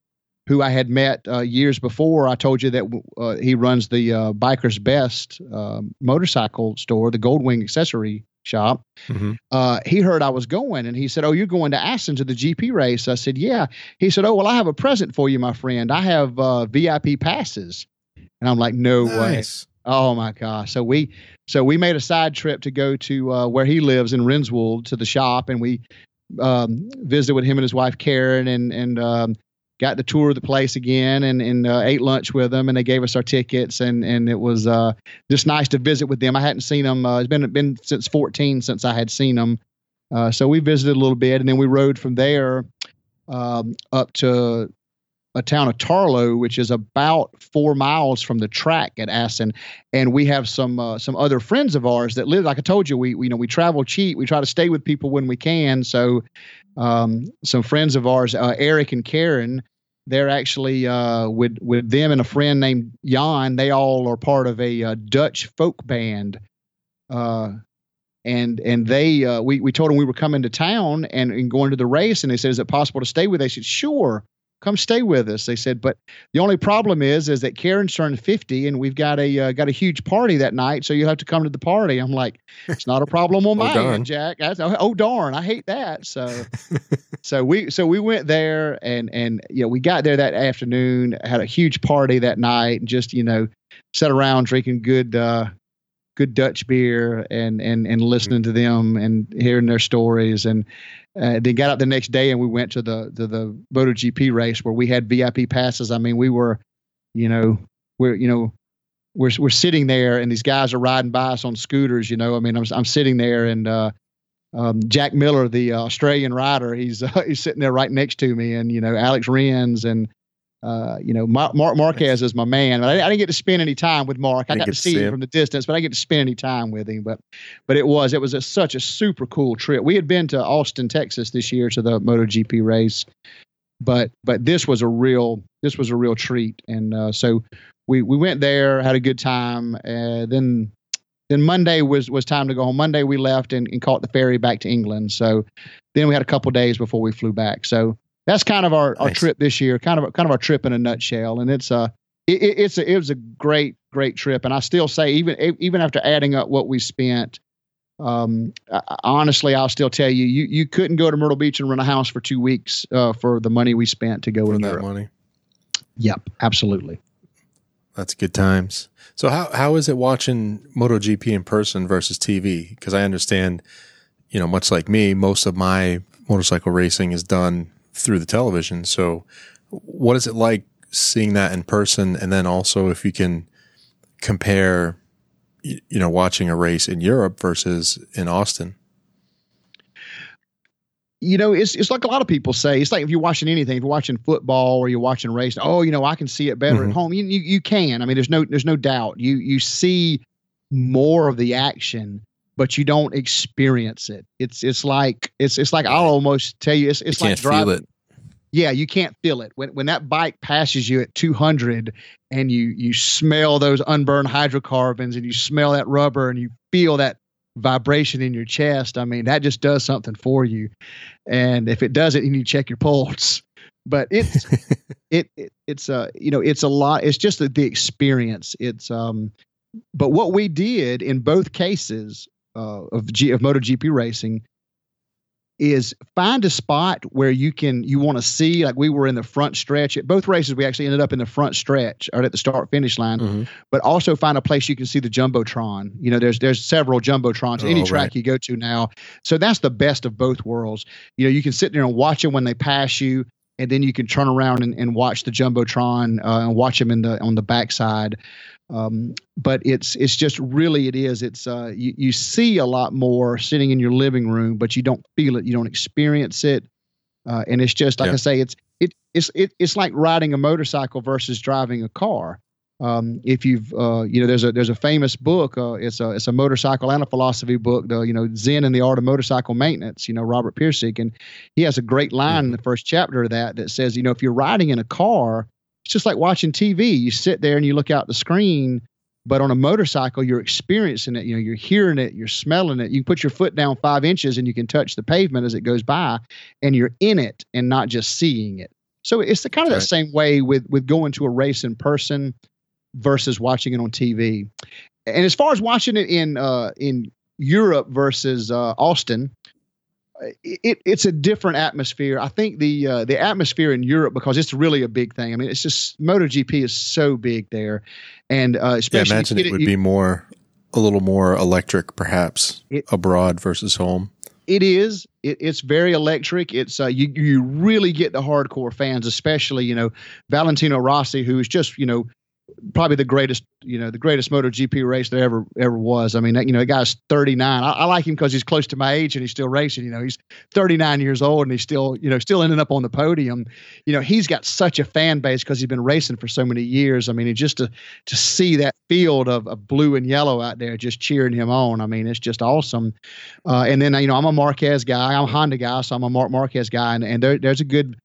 who I had met uh, years before. I told you that uh, he runs the uh, Biker's Best uh, motorcycle store, the Goldwing accessory shop. Mhm. Uh, he heard I was going and he said, Oh, you're going to Assen to the GP race? I said, Yeah. He said, Oh, well, I have a present for you, my friend. I have uh, VIP passes. And I'm like, No way. Oh my gosh! So we so we made a side trip to go to uh, where he lives in Rinswold to the shop, and we um, visited with him and his wife Karen, and and um, got to tour of the place again, and and uh, ate lunch with them, and they gave us our tickets, and and it was uh, just nice to visit with them. I hadn't seen them; uh, it's been been since 14 since I had seen them. Uh, so we visited a little bit, and then we rode from there um, up to a town of Tarlow, which is about four miles from the track at Assen. And we have some uh, some other friends of ours that live. Like I told you, we, we you know we travel cheap. We try to stay with people when we can. So um, some friends of ours, uh, Eric and Karen, they're actually uh, with with them and a friend named Jan. They all are part of a uh, Dutch folk band. Uh, and and they uh, we we told them we were coming to town and, and going to the race, and they said, "Is it possible to stay with?" us? They said, "Sure." Come stay with us. They said, but the only problem is, is that Karen's turned 50 and we've got a, uh, got a huge party that night. So you have to come to the party. I'm like, it's not a problem on Oh, my darn. end, Jack. I said, oh, darn. I hate that. So, so we, so we went there and, and, you know, we got there that afternoon, had a huge party that night and just, you know, sat around drinking good, uh, good Dutch beer and, and, and listening to them and hearing their stories. And, uh, then got up the next day and we went to the to the MotoGP race where we had VIP passes. I mean, we were, you know, we're you know, we're we're sitting there and these guys are riding by us on scooters. You know, I mean, I'm I'm sitting there and uh, um, Jack Miller, the uh, Australian rider, he's he's sitting there right next to me, and you know, Alex Rins and. Uh, you know, Marc, Marc Marquez is my man. I, I didn't get to spend any time with Marc. I got to see see him him. from the distance, but I didn't get to spend any time with him. But but it was it was a, such a super cool trip. We had been to Austin, Texas this year to the MotoGP race, but but this was a real this was a real treat, and uh, so we we went there, had a good time, uh, then. Then Monday was was time to go home. Monday we left and, and caught the ferry back to England. So then we had a couple days before we flew back. So that's kind of our, our Nice. trip this year. Kind of kind of our trip in a nutshell. And it's a it, it- it's a, it was a great great trip. And I still say even even after adding up what we spent, um, I- honestly, I'll still tell you, you you couldn't go to Myrtle Beach and rent a house for two weeks uh, for the money we spent to go for in that Europe. money. Yep, absolutely. That's good times. So how how is it watching MotoGP in person versus TV? Because I understand, you know, much like me, most of my motorcycle racing is done through the television. So what is it like seeing that in person? And then also if you can compare, you know, watching a race in Europe versus in Austin you know, it's it's like a lot of people say. It's like if you're watching anything, if you're watching football or you're watching race, oh, you know, I can see it better mm-hmm. at home. You, you you can. I mean, there's no there's no doubt. You you see more of the action, but you don't experience it. It's it's like it's it's like I'll almost tell you it's it's you like driving. It. Yeah, you can't feel it when when that bike passes you at 200 and you you smell those unburned hydrocarbons and you smell that rubber and you feel that vibration in your chest, I mean, that just does something for you. And if it doesn't, you need to check your pulse. But it's it, it, it's a uh, you know it's a lot. It's just the, the experience. It's um, but what we did in both cases uh, of G, of MotoGP racing is find a spot where you can you want to see like we were in the front stretch. At both races we actually ended up in the front stretch or at the start finish line. Mm-hmm. but also find a place you can see the jumbotron. You know there's there's several jumbotrons oh, any track right. you go to now. So that's the best of both worlds. You know you can sit there and watch it when they pass you and then you can turn around and, and watch the jumbotron uh, and watch them in the on the backside um, but it's it's just really it is it's uh, you, you see a lot more sitting in your living room, but you don't feel it, you don't experience it, uh, and it's just like yeah. I say, it's it it's it, it's like riding a motorcycle versus driving a car. Um, if you've uh, you know there's a there's a famous book uh, it's a it's a motorcycle and a philosophy book the you know Zen and the Art of Motorcycle Maintenance you know Robert Pirsig and he has a great line mm-hmm. in the first chapter of that that says you know if you're riding in a car it's just like watching TV. You sit there and you look out the screen, but on a motorcycle, you're experiencing it. You know, you're hearing it, you're smelling it. You put your foot down five inches and you can touch the pavement as it goes by, and you're in it and not just seeing it. So it's the kind of right. the same way with with going to a race in person versus watching it on TV. And as far as watching it in uh, in Europe versus uh, Austin, it, it's a different atmosphere. I think the uh, the atmosphere in Europe because it's really a big thing. I mean, it's just MotoGP is so big there, and uh, especially yeah, imagine it, it would you, be more a little more electric, perhaps it, abroad versus home. It is. It, it's very electric. It's uh, you you really get the hardcore fans, especially you know Valentino Rossi, who is just you know probably the greatest, you know, the greatest MotoGP race there ever ever was. I mean, you know, the guy's 39. I, I like him because he's close to my age and he's still racing. You know, he's 39 years old and he's still, you know, still ending up on the podium. You know, he's got such a fan base because he's been racing for so many years. I mean, just to to see that field of, of blue and yellow out there just cheering him on. I mean, it's just awesome. Uh, and then you know, I'm a Marquez guy. I'm a Honda guy, so I'm a Marc Marquez guy, and, and there, there's a good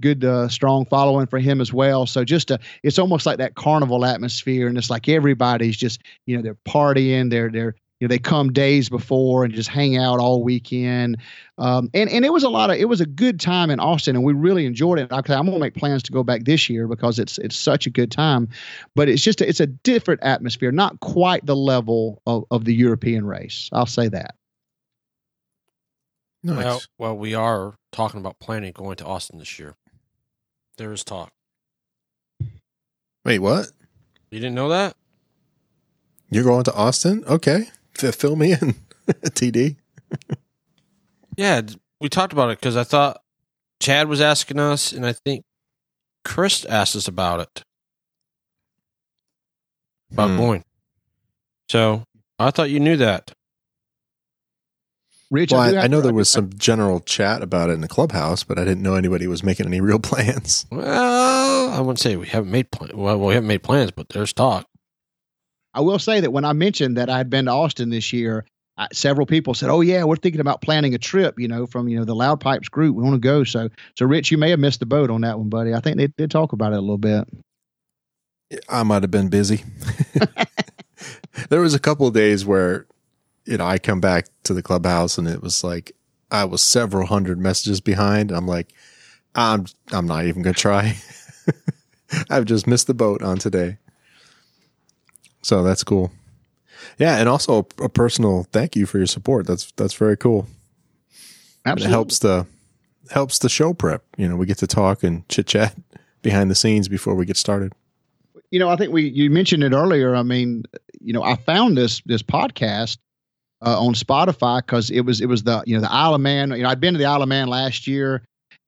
good uh, strong following for him as well. So just a, it's almost like that carnival atmosphere and it's like everybody's just you know they're partying they're they're you know they come days before and just hang out all weekend. Um, and and it was a lot of it was a good time in austin and we really enjoyed it. I'm gonna make plans to go back this year because it's it's such a good time. But it's just a, it's a different atmosphere not quite the level of, of the european race. I'll say that. Nice. well, well we are talking about planning going to austin this year there is talk. Wait, what? You didn't know that? You're going to Austin? Okay. F- fill me in, TD. yeah, we talked about it because I thought Chad was asking us, and I think Chris asked us about it. About hmm. going. So I thought you knew that. Rich, well, I, I, know there was some general chat about it in the clubhouse, but I didn't know anybody was making any real plans. Well, I wouldn't say we haven't made plans. Well, we haven't made plans, but there's talk. I will say that when I mentioned that I had been to Austin this year, I, several people said, "Oh yeah, we're thinking about planning a trip." You know, from you know the Loud Pipes group, we want to go. So, so Rich, you may have missed the boat on that one, buddy. I think they did talk about it a little bit. I might have been busy. there was a couple of days where you know, I come back to the clubhouse and it was like I was several hundred messages behind. I'm like, I'm I'm not even gonna try. I've just missed the boat on today. So that's cool. Yeah, and also a, a personal thank you for your support. That's that's very cool. Absolutely. it helps the helps the show prep. You know, we get to talk and chit chat behind the scenes before we get started you know, I think we you mentioned it earlier. I mean, you know, I found this this podcast uh, on Spotify because it was it was the you know the Isle of Man. You know, I'd been to the Isle of Man last year,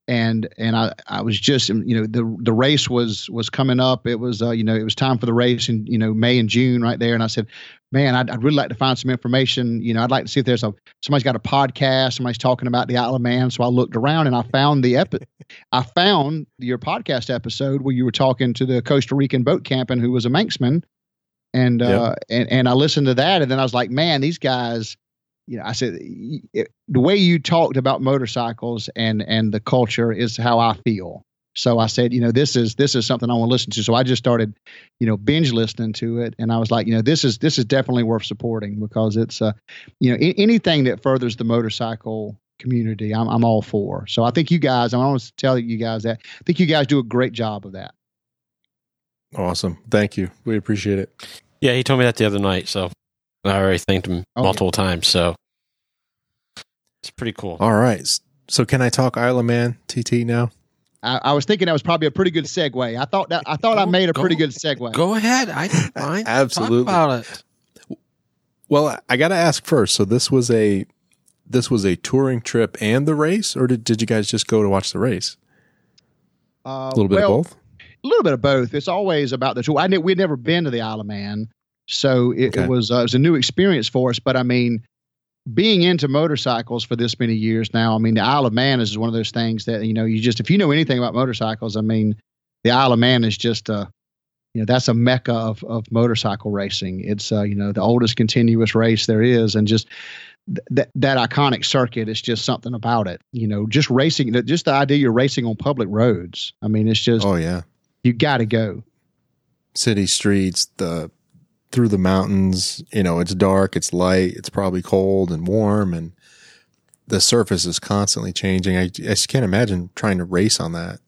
and and I I was just you know the the race was was coming up. It was uh, you know it was time for the race in you know May and June right there, and I said, man, I'd, I'd really like to find some information. You know, I'd like to see if there's a somebody's got a podcast, somebody's talking about the Isle of Man. So I looked around and I found the epi- I found your podcast episode where you were talking to the Costa Rican boat captain who was a Manxman, and uh, and and I listened to that, and then I was like, man, these guys. You know, I said it, the way you talked about motorcycles and and the culture is how I feel. So I said, you know, this is this is something I want to listen to. So I just started, you know, binge listening to it, and I was like, you know, this is this is definitely worth supporting because it's, uh, you know, I- anything that furthers the motorcycle community, I'm I'm all for. So I think you guys, I want to tell you guys that I think you guys do a great job of that. Awesome. Thank you. We appreciate it. Yeah, he told me that the other night, so I already thanked him Oh, multiple times. So it's pretty cool. All right. So can I talk Isle of Man TT now? I, I was thinking that was probably a pretty good segue. I thought that I thought I made a go- pretty good segue. Go ahead. I don't mind. Absolutely. Talk about it. Well, I got to ask first. So this was a this was a touring trip and the race, or did, did you guys just go to watch the race? Uh, A little bit well, of both. A little bit of both. It's always about the tour. I knew we'd never been to the Isle of Man, so it, Okay. it was uh, it was a new experience for us. But I mean, being into motorcycles for this many years now, I mean, the Isle of Man is one of those things that you know you just if you know anything about motorcycles, I mean, the Isle of Man is just a you know that's a mecca of of motorcycle racing. It's uh, you know the oldest continuous race there is, and just th- that that iconic circuit is just something about it. You know, just racing, just the idea you're racing on public roads. I mean, it's just Oh yeah, you got to go. city streets, the through the mountains. You know, it's dark, it's light, it's probably cold and warm, and the surface is constantly changing. I, I just can't imagine trying to race on that.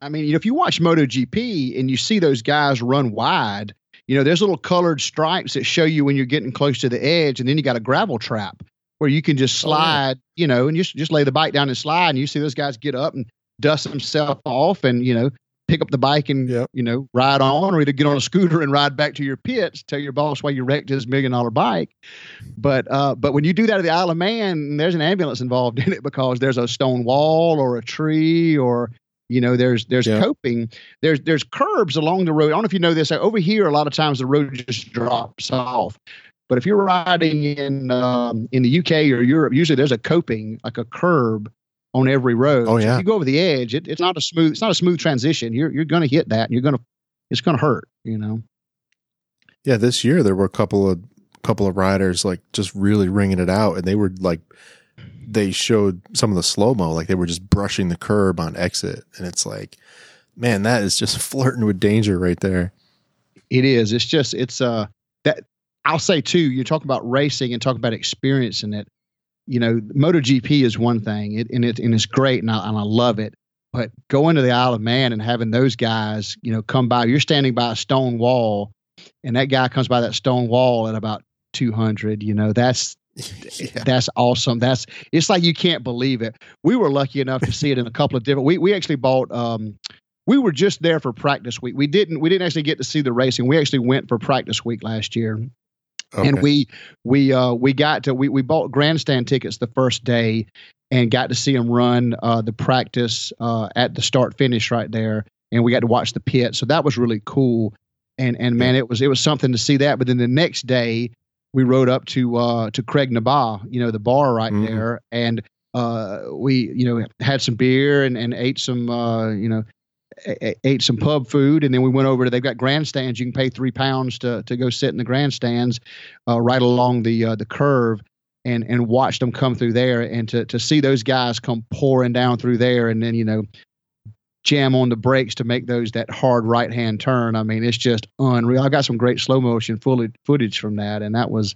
I mean, you know, if you watch MotoGP and you see those guys run wide, you know, there's little colored stripes that show you when you're getting close to the edge, and then you got a gravel trap where you can just Oh, yeah. slide, you know, and just just lay the bike down and slide, and you see those guys get up and dust themselves off, and you know, pick up the bike and Yep. you know ride on, or either get on a scooter and ride back to your pits, tell your boss why you wrecked his million dollar bike. But uh, but when you do that at the Isle of Man, there's an ambulance involved in it because there's a stone wall or a tree or you know there's there's Yeah. coping there's there's curbs along the road. I don't know if you know this. Over here, a lot of times the road just drops off. But if you're riding in um, in the UK or Europe, usually there's a coping like a curb on every road. Oh, yeah. if you go over the edge, it, it's not a smooth it's not a smooth transition. You're you're going to hit that. And you're going to it's going to hurt. You know. Yeah, this year there were a couple of couple of riders like just really ringing it out, and they were like they showed some of the slow mo, like they were just brushing the curb on exit, and it's like, man, that is just flirting with danger right there. It is. It's just it's uh that I'll say too. You talk about racing and talk about experiencing it. You know, MotoGP is one thing, it, and it and it's great, and I, and I love it. But going to the Isle of Man and having those guys, you know, come by. You're standing by a stone wall, and that guy comes by that stone wall at about 200. You know, that's yeah. that's awesome. That's it's like you can't believe it. We were lucky enough to see it in a couple of different. We we actually bought. Um, we were just there for practice week. We didn't we didn't actually get to see the racing. We actually went for practice week last year, Okay. and we we uh we got to we we bought grandstand tickets the first day and got to see them run uh the practice uh at the start finish right there, and we got to watch the pit. So that was really cool. And and man, it was it was something to see that. But then the next day we rode up to uh to Creg-ny-Baa, you know, the bar right Mhm. there, and uh we you know had some beer and and ate some uh you know ate some pub food and then we went over to they've got grandstands. You can pay three pounds to to go sit in the grandstands uh, right along the uh, the curve and and watch them come through there and to to see those guys come pouring down through there and then you know jam on the brakes to make those that hard right hand turn. I mean it's just unreal. I got some great slow motion footage footage from that and that was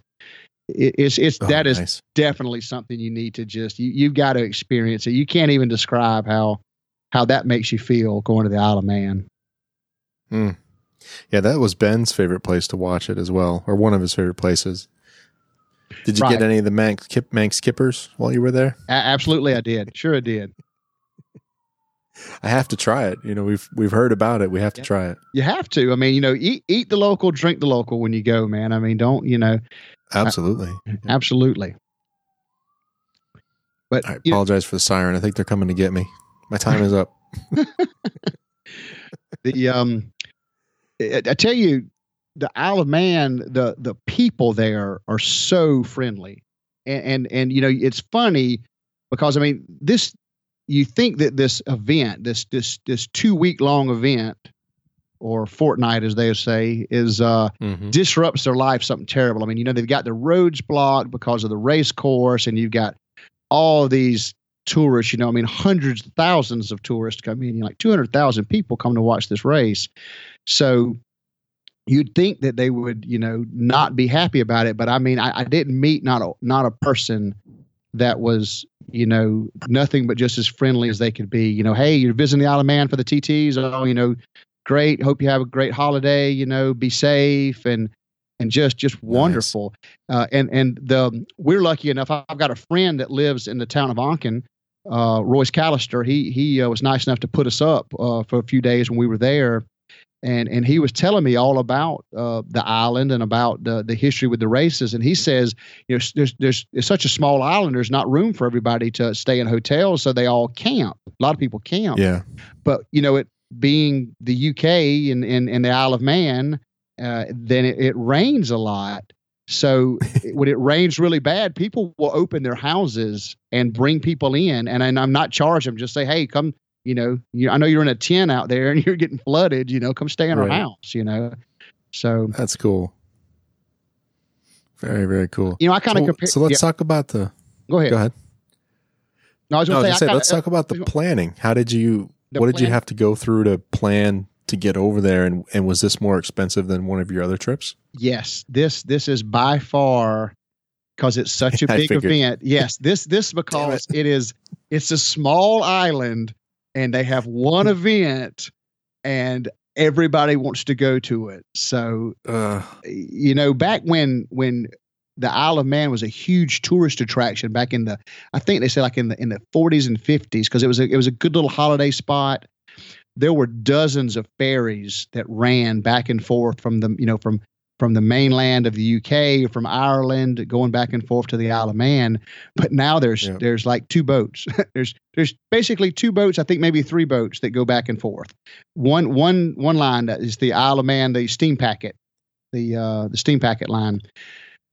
it, it's it's Oh, that is nice. definitely something you need to just you, you've got to experience it. You can't even describe how how that makes you feel going to the isle of man hmm. yeah, that was Ben's favorite place to watch it as well, or one of his favorite places. Did you Right. get any of the Manx, Kip, Manx kippers while you were there? A- absolutely i did sure i did I have to try it. You know, we've we've heard about it. We have to try it. You have to. I mean, you know, eat eat the local, drink the local when you go, man. I mean, don't you know? Absolutely. Absolutely. But I you know, apologize for the siren. I think they're coming to get me. My time is up. the um, I, I tell you, the Isle of Man, the the people there are so friendly, and and, and you know, it's funny because I mean, this you think that this event, this this this two week long event, or fortnight as they say, is uh Mhm. disrupts their life something terrible. I mean, you know, they've got the roads blocked because of the race course, and you've got all these tourists, you know, I mean, hundreds of thousands of tourists come in, like 200,000 people come to watch this race. So you'd think that they would, you know, not be happy about it. But I mean, I, I didn't meet not a, not a person that was, you know, nothing but just as friendly as they could be. You know, hey, you're visiting the Isle of Man for the TTs. Oh, you know, great. Hope you have a great holiday. You know, be safe and and just just wonderful. Uh, and and the we're lucky enough. I've got a friend that lives in the town of Onchan, uh, Royce Callister. He he uh, was nice enough to put us up uh, for a few days when we were there. And, and he was telling me all about uh, the island and about the, the history with the races. And he says, you know, there's, there's it's such a small island. There's not room for everybody to stay in hotels, so they all camp. A lot of people camp Yeah. but you know it being the UK and and, and the Isle of Man, uh, then it, it rains a lot. So when it rains really bad, people will open their houses and bring people in, and, and I'm not charging them. Just say, hey, come. You know, you, I know you're in a tent out there and you're getting flooded. You know, come stay in our house. You know, so That's cool. Very, very cool. you know I kind of So, compare. so let's yeah, talk about the. go ahead. Go ahead. No, I was going to say, say, let's kinda- talk uh, about the uh, planning. How did you? What did you have to go through to plan to get over there? And and was this more expensive than one of your other trips? yes this this is by far because it's such a big event. Yes this this because it is it's a small island and they have one event and everybody wants to go to it. So Uh, you know back when when the Isle of Man was a huge tourist attraction back in the I think they say like in the in the 40s and 50s because it was a it was a good little holiday spot there were dozens of ferries that ran back and forth from the you know from from the mainland of the UK from Ireland going back and forth to the Isle of Man but now there's Yeah. there's like two boats there's there's basically two boats I think maybe three boats that go back and forth one one one line that is the Isle of Man the steam packet the uh the steam packet line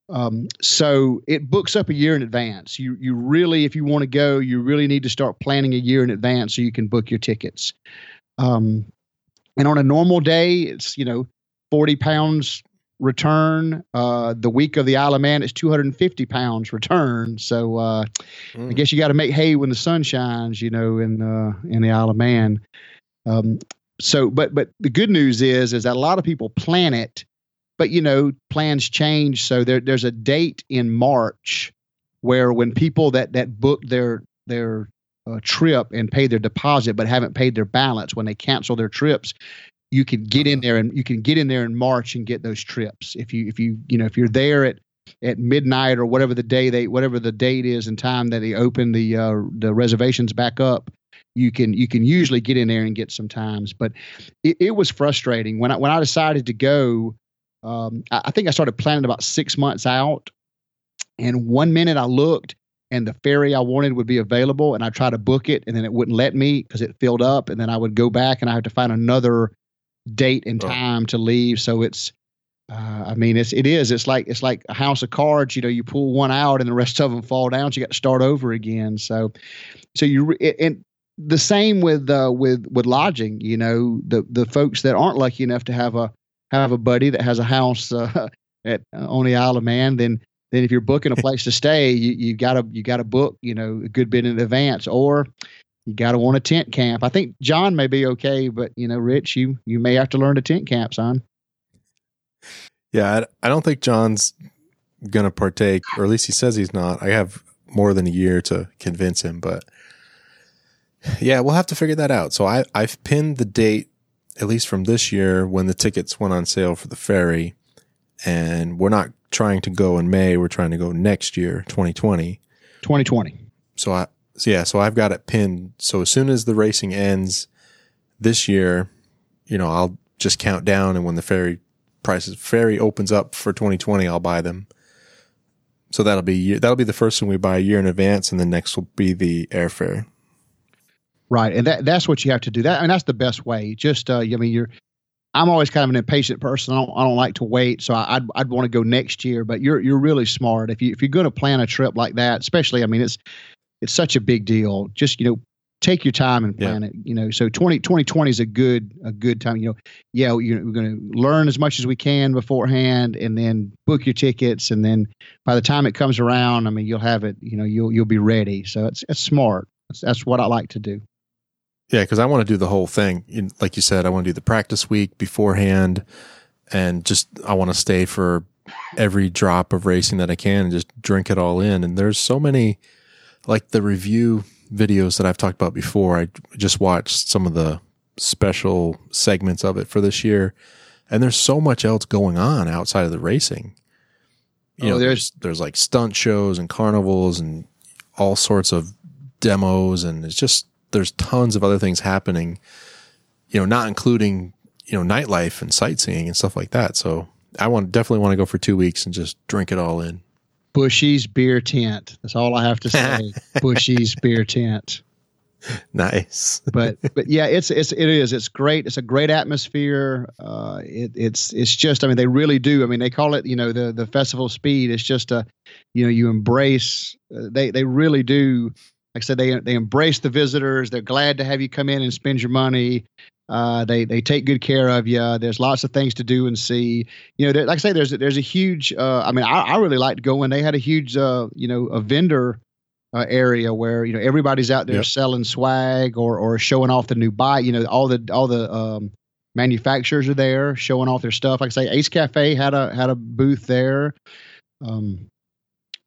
um, so it books up a year in advance. You you really, if you want to go, you really need to start planning a year in advance so you can book your tickets. Um, and on a normal day, it's you know forty pounds return. Uh, the week of the Isle of Man, it's two hundred and fifty pounds return. So uh, I Mm. guess you got to make hay when the sun shines, you know, in uh, in the Isle of Man. Um, so, but but the good news is is that a lot of people plan it, but you know plans change. So there there's a date in March where when people that that book their their uh, trip and pay their deposit but haven't paid their balance. When they cancel their trips you can get in there and you can get in there in March and get those trips. If you if you you know if you're there at at midnight or whatever the day they whatever the date is and time that they open the uh, the reservations back up you can you can usually get in there and get some times. But it, it was frustrating. When I when I decided to go um, I, I think I started planning about six months out. And one minute I looked and the ferry I wanted would be available and I tried to book it and then it wouldn't let me because it filled up and then I would go back and I had to find another date and Oh. time to leave so it's uh, I mean it's it is it's like it's like a house of cards you know you pull one out and the rest of them fall down so you got to start over again so so you it- and the same with uh, with with lodging you know the the folks that aren't lucky enough to have a have a buddy that has a house uh, at uh, on the Isle of Man then then if you're booking a place to stay, you you gotta you gotta book you know a good bit in advance, or you gotta want a tent camp. I think John may be okay, but you know, Rich, you you may have to learn to tent camp, son. yeah, I, I don't think John's gonna partake, or at least he says he's not. I have more than a year to convince him, but yeah, we'll have to figure that out. So I I've pinned the date, at least from this year, when the tickets went on sale for the ferry, and we're not trying to go in May. We're trying to go next year, 2020. 2020. So I so yeah, so I've got it pinned. So as soon as the racing ends this year, you know, I'll just count down, and when the ferry prices ferry opens up for 2020, I'll buy them. So that'll be that'll be the first one we buy a year in advance, and the next will be the airfare. Right, and that that's what you have to do. That and that's the best way. Just uh, I mean, you're. I'm always kind of an impatient person. I don't, I don't like to wait, so I, I'd I'd want to go next year. But you're you're really smart if you if you're going to plan a trip like that, especially. I mean, it's it's such a big deal. Just you know, take your time and plan Yeah. it. You know, so 20, 2020 is a good a good time. You know, yeah, we're going to learn as much as we can beforehand, and then book your tickets, and then by the time it comes around, I mean, you'll have it. You know, you'll you'll be ready. So it's it's smart. That's, that's what I like to do. Yeah, because I want to do the whole thing. Like you said, I want to do the practice week beforehand, and just I want to stay for every drop of racing that I can and just drink it all in. And there's so many, like the review videos that I've talked about before. I just watched some of the special segments of it for this year, and there's so much else going on outside of the racing. You Oh, know, there's- there's there's like stunt shows and carnivals and all sorts of demos, and it's just there's tons of other things happening. You know, not including you know nightlife and sightseeing and stuff like that. So I want definitely want to go for two weeks and just drink it all in. Bushy's beer tent. That's all I have to say. Bushy's beer tent. Nice. But but yeah, it's it's it is. It's great. It's a great atmosphere. Uh, it, it's it's just. I mean, they really do. I mean, they call it you know the the festival speed. It's just a, you know, you embrace. Uh, they they really do. Like I said, they they embrace the visitors. They're glad to have you come in and spend your money. Uh, they they take good care of you. There's lots of things to do and see. You know, there, like I say, there's a, there's a huge. Uh, I mean, I, I really liked going. they had a huge, uh, you know, a vendor uh, area where you know everybody's out there Yep. selling swag or or showing off the new bike. You know, all the all the um, manufacturers are there showing off their stuff. Like I say, Ace Cafe had a had a booth there. Um,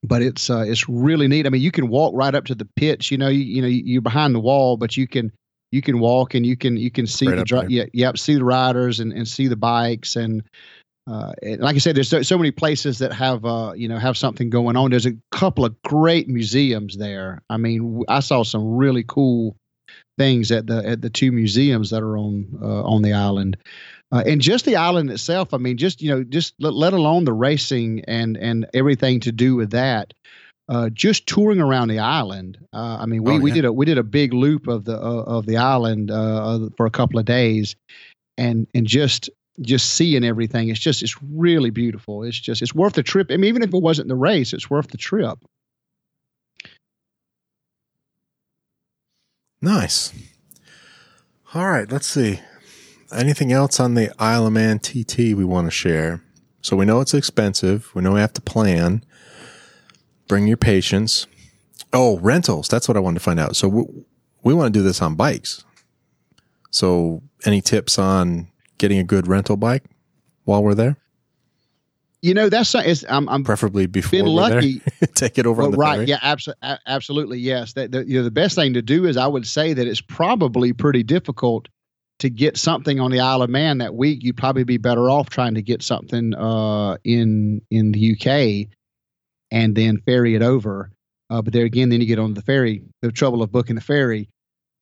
but it's uh, it's really neat. I mean, you can walk right up to the pits. You know, you, you know you're behind the wall, but you can you can walk and you can you can see Right the dri- yeah yep see the riders and, and see the bikes and uh, and like I said, there's so, so many places that have uh, you know have something going on. There's a couple of great museums there. I mean, w- I saw some really cool things at the at the two museums that are on uh, on the island. Uh, and just the island itself, I mean, just you know, just let, let alone the racing and and everything to do with that. Uh, just touring around the island. Uh, I mean, we, Oh, we did a we did a big loop of the uh, of the island uh, for a couple of days, and and just just seeing everything. It's just it's really beautiful. It's just it's worth the trip. I mean, even if it wasn't the race, it's worth the trip. Nice. All right, let's see. Anything else on the Isle of Man TT we want to share? So we know it's expensive. We know we have to plan. Bring your patience. Oh, rentals. That's what I wanted to find out. So we, we want to do this on bikes. So any tips on getting a good rental bike while we're there? You know, that's is I'm I'm Preferably before been lucky. there. Take it over Well, right. ferry. Yeah. Abso- a- absolutely. Yes. That the, you know the best thing to do is I would say that it's probably pretty difficult to get something on the Isle of Man that week. You'd probably be better off trying to get something uh, in in the UK and then ferry it over. Uh, but there again, then you get on the ferry. The trouble of booking the ferry.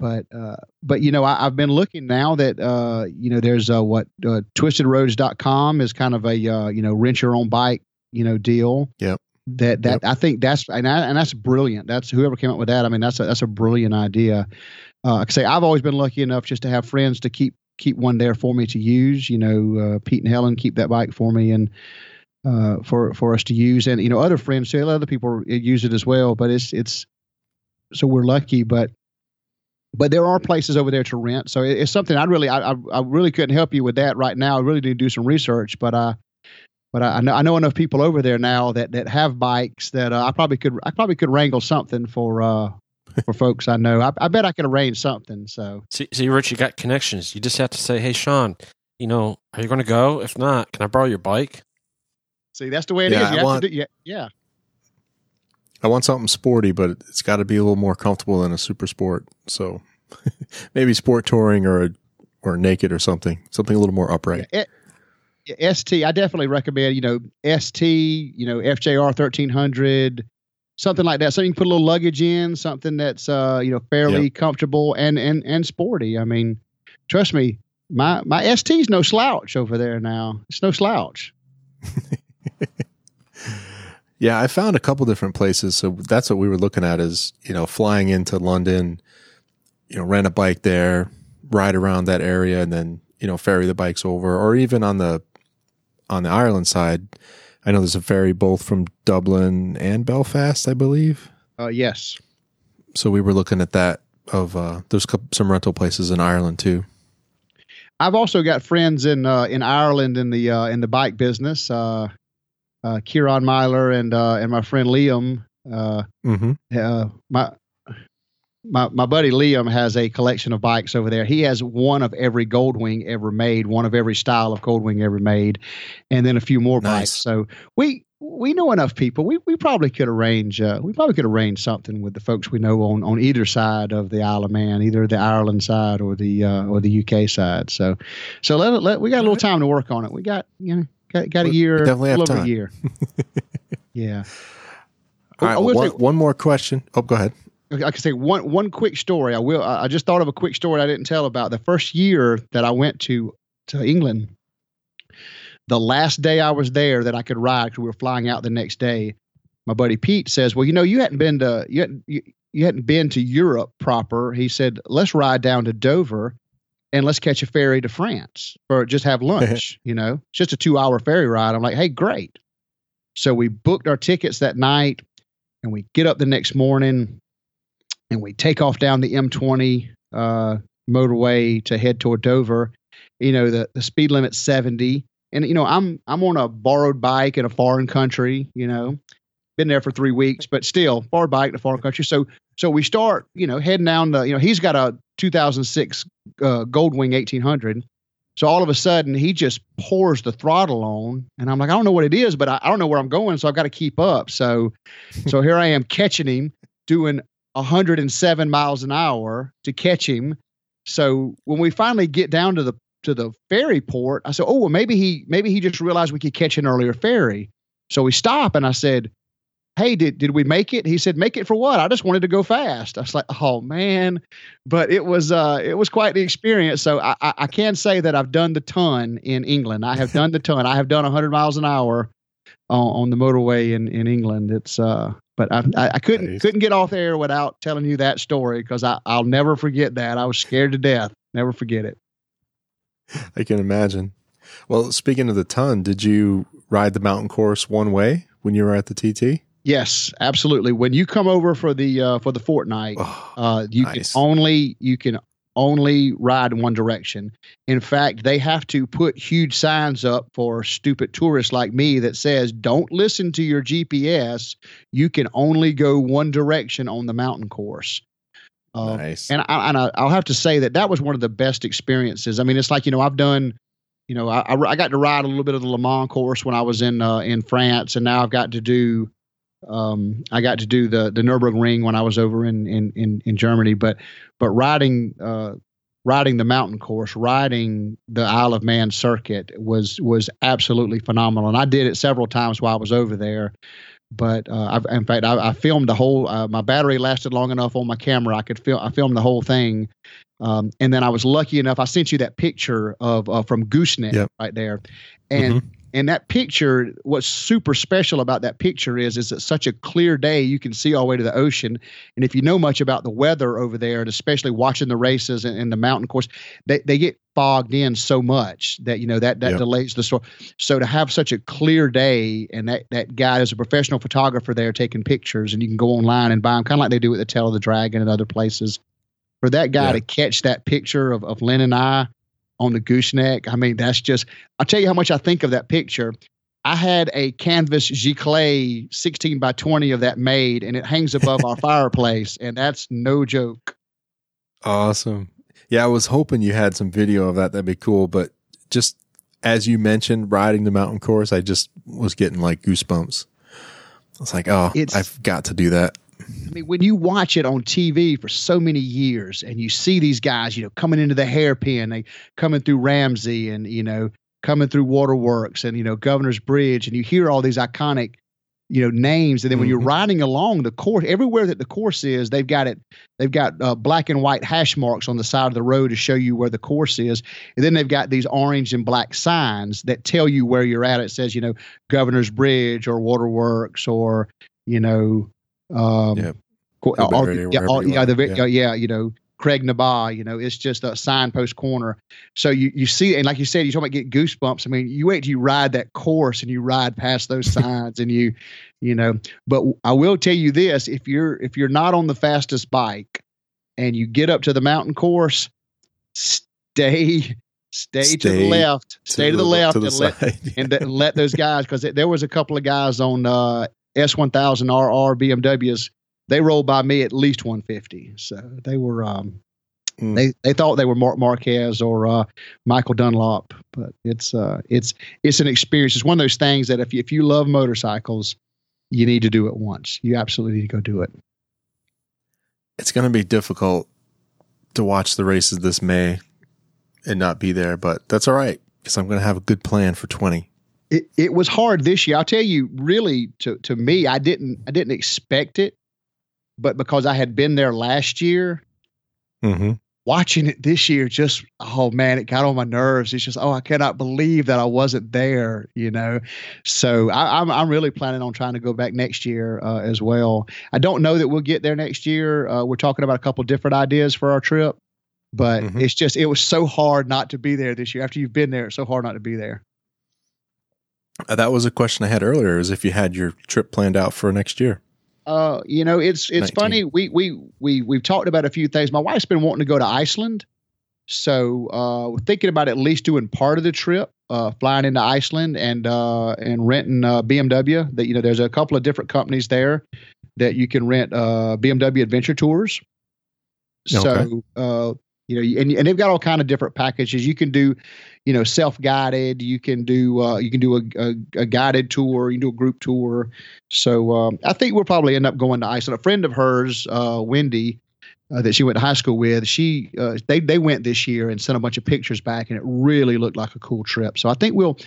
But uh, but you know I, I've been looking now that uh, you know there's uh, what uh, twistedroads.com is kind of a uh, you know rent your own bike you know deal Yep. that that Yep. I think that's and, I, and that's brilliant. That's whoever came up with that. I mean, that's a, that's a brilliant idea. Uh, I say I've always been lucky enough just to have friends to keep keep one there for me to use. You know, uh, Pete and Helen keep that bike for me and uh, for for us to use, and you know other friends too. Other people use it as well. But it's it's so we're lucky, but. But there are places over there to rent, so it- it's something I really, I, I, I really couldn't help you with that right now. I really need to do some research, but I. but I, I know I know enough people over there now that that have bikes that uh, I probably could I probably could wrangle something for uh for folks I know. I, I bet I can arrange something. So See, see, Rich, you got connections. You just have to say, "Hey, Sean, you know, are you going to go? If not, can I borrow your bike?" see, that's the way it is. Yeah, I You have want- to do, yeah, yeah. I want something sporty, but it's got to be a little more comfortable than a super sport. So maybe sport touring or a, or naked or something, something a little more upright. It- ST, I definitely recommend. You know, ST, you know, FJR thirteen hundred. Something like that. Something you can put a little luggage in, something that's uh, you know fairly comfortable and and and sporty. I mean, trust me, my my ST's no slouch over there now. It's no slouch. Yeah, I found a couple different places. So that's what we were looking at is, you know, flying into London, you know, rent a bike there, ride around that area and then, you know, ferry the bikes over or even on the on the Ireland side. I know there's a ferry both from Dublin and Belfast, I believe. Uh, yes. So we were looking at that of uh there's some rental places in Ireland too. I've also got friends in uh, in Ireland in the uh, in the bike business. Uh, uh, Kieran Myler and uh, and my friend Liam. Uh, Mhm. uh, my my my buddy Liam has a collection of bikes over there. He has one of every Goldwing ever made, one of every style of Goldwing ever made, and then a few more Nice. bikes. So we we know enough people. We we probably could arrange. Uh, we probably could arrange something with the folks we know on on either side of the Isle of Man, either the Ireland side or the uh, or the UK side. So so let, let we got a little time to work on it. We got you know got got a year, we definitely have a little over time. a year. yeah. All right, I will one, one more question. Oh, go ahead. I can say one one quick story. I will. I just thought of a quick story I didn't tell about the first year that I went to to England. The last day I was there that I could ride because we were flying out the next day. My buddy Pete says, "Well, you know, you hadn't been to you hadn't, you, you hadn't been to Europe proper." He said, "Let's ride down to Dover." And let's catch a ferry to France or just have lunch. you know, it's just a two hour ferry ride. I'm like, hey, great. So we booked our tickets that night and we get up the next morning and we take off down the M20 uh, motorway to head toward Dover. You know, the, the speed limit's 70. And, you know, I'm I'm on a borrowed bike in a foreign country, you know, been there for three weeks, but still borrowed bike in a foreign country. So so we start, you know, heading down the, you know, he's got a 2006 uh, Goldwing 1800. So all of a sudden he just pours the throttle on, and I'm like, I don't know what it is, but I, I don't know where I'm going, so I've got to keep up. So, so here I am catching him, doing 107 miles an hour to catch him. So when we finally get down to the to the ferry port, I said, oh well, maybe he maybe he just realized we could catch an earlier ferry. So we stop, and I said, hey, did did we make it? He said, make it for what? I just wanted to go fast. I was like, oh man, but it was uh it was quite the experience. So I I, I can say that I've done the ton in England. I have done the ton. I have done 100 miles an hour on, on the motorway in in England. It's uh. But I, I, couldn't couldn't get off air without telling you that story because I I'll never forget that. I was scared to death. Never forget it. I can imagine. Well, speaking of the ton, did you ride the mountain course one way when you were at the TT? Yes, absolutely. When you come over for the uh, for the fortnight, Oh, uh, you nice. can only you can only ride in one direction. In fact, they have to put huge signs up for stupid tourists like me that says, "Don't listen to your GPS. You can only go one direction on the mountain course." Uh, nice. and I, and I, I'll have to say that that was one of the best experiences. I mean, it's like you know I've done, you know, I, I I got to ride a little bit of the Le Mans course when I was in uh, in France, and now I've got to do, um, I got to do the the Nurburgring when I was over in in in, in Germany. But but riding uh, riding the mountain course, riding the Isle of Man circuit was was absolutely phenomenal, and I did it several times while I was over there. But uh, I've, in fact, I, I filmed the whole. Uh, my battery lasted long enough on my camera. I could film. I filmed the whole thing, um, and then I was lucky enough. I sent you that picture of uh, from Gooseneck Yep. right there, and and that picture. What's super special about that picture is is it's such a clear day. You can see all the way to the ocean, and if you know much about the weather over there, and especially watching the races and, and the mountain course, they they get fogged in so much that you know that that Yep. delays the story. So to have such a clear day, and that that guy is a professional photographer there taking pictures, and you can go online and buy them, kind of like they do at the Tail of the Dragon and other places. For that guy to catch that picture of of Lynn and I on the gooseneck, I mean, that's just. I'll tell you how much I think of that picture. I had a canvas giclée 16 by 20 of that made, and it hangs above our fireplace, and that's no joke. Awesome. Yeah, I was hoping you had some video of that. That'd be cool. But just as you mentioned, riding the mountain course, I just was getting like goosebumps. I was like, oh, It's- I've got to do that. I mean, when you watch it on TV for so many years and you see these guys, you know, coming into the hairpin, they coming through Ramsey and, you know, coming through Waterworks and, you know, Governor's Bridge, and you hear all these iconic you know names and then when you're Mhm. riding along the course everywhere that the course is they've got it they've got uh, black and white hash marks on the side of the road to show you where the course is and then they've got these orange and black signs that tell you where you're at it says you know governor's bridge or waterworks or you know um Yeah. or- yeah, wherever or- you yeah, the yeah. yeah, yeah, you know Creg-ny-Baa, you know, it's just a signpost corner. So you you see, and like you said, you talk about get goosebumps. I mean, you wait till you ride that course and you ride past those signs, and you, you know. But I will tell you this: if you're if you're not on the fastest bike, and you get up to the mountain course, stay stay, to the left, stay to the, left, to the and let and let those guys because there was a couple of guys on uh, S1000 RR BMWs. They rolled by me at least 150, so they were um, Mm. they they thought they were Marc Marquez or uh, Michael Dunlop, but it's uh, it's it's an experience. It's one of those things that if you, if you love motorcycles, you need to do it once. You absolutely need to go do it. it's going to be difficult to watch the races this May and not be there, but that's all right because I'm going to have a good plan for 20. It it was hard this year. I'll tell you, really, to to me, I didn't I didn't expect it, but because I had been there last year, Mm-hmm. watching it this year just oh man it got on my nerves it's just oh i cannot believe that i wasn't there you know so I, i'm i'm really planning on trying to go back next year uh, as well i don't know that we'll get there next year uh, we're talking about a couple different ideas for our trip but Mhm. it's just it was so hard not to be there this year after you've been there it's so hard not to be there that was a question I had earlier is if you had your trip planned out for next year. Uh, you know, it's it's 19. funny. We we we we've talked about a few things. My wife's been wanting to go to Iceland, so uh, we're thinking about at least doing part of the trip, uh, flying into Iceland and uh, and renting uh, BMW. That you know, there's a couple of different companies there that you can rent uh, BMW adventure tours. So, Okay. uh, you know, and and they've got all kind of different packages. You can do, you know, self guided. You can do uh, you can do a, a, a guided tour. You can do a group tour. So um, I think we'll probably end up going to Iceland. A friend of hers, uh, Wendy, uh, that she went to high school with, she uh, they they went this year and sent a bunch of pictures back, and it really looked like a cool trip. So I think we'll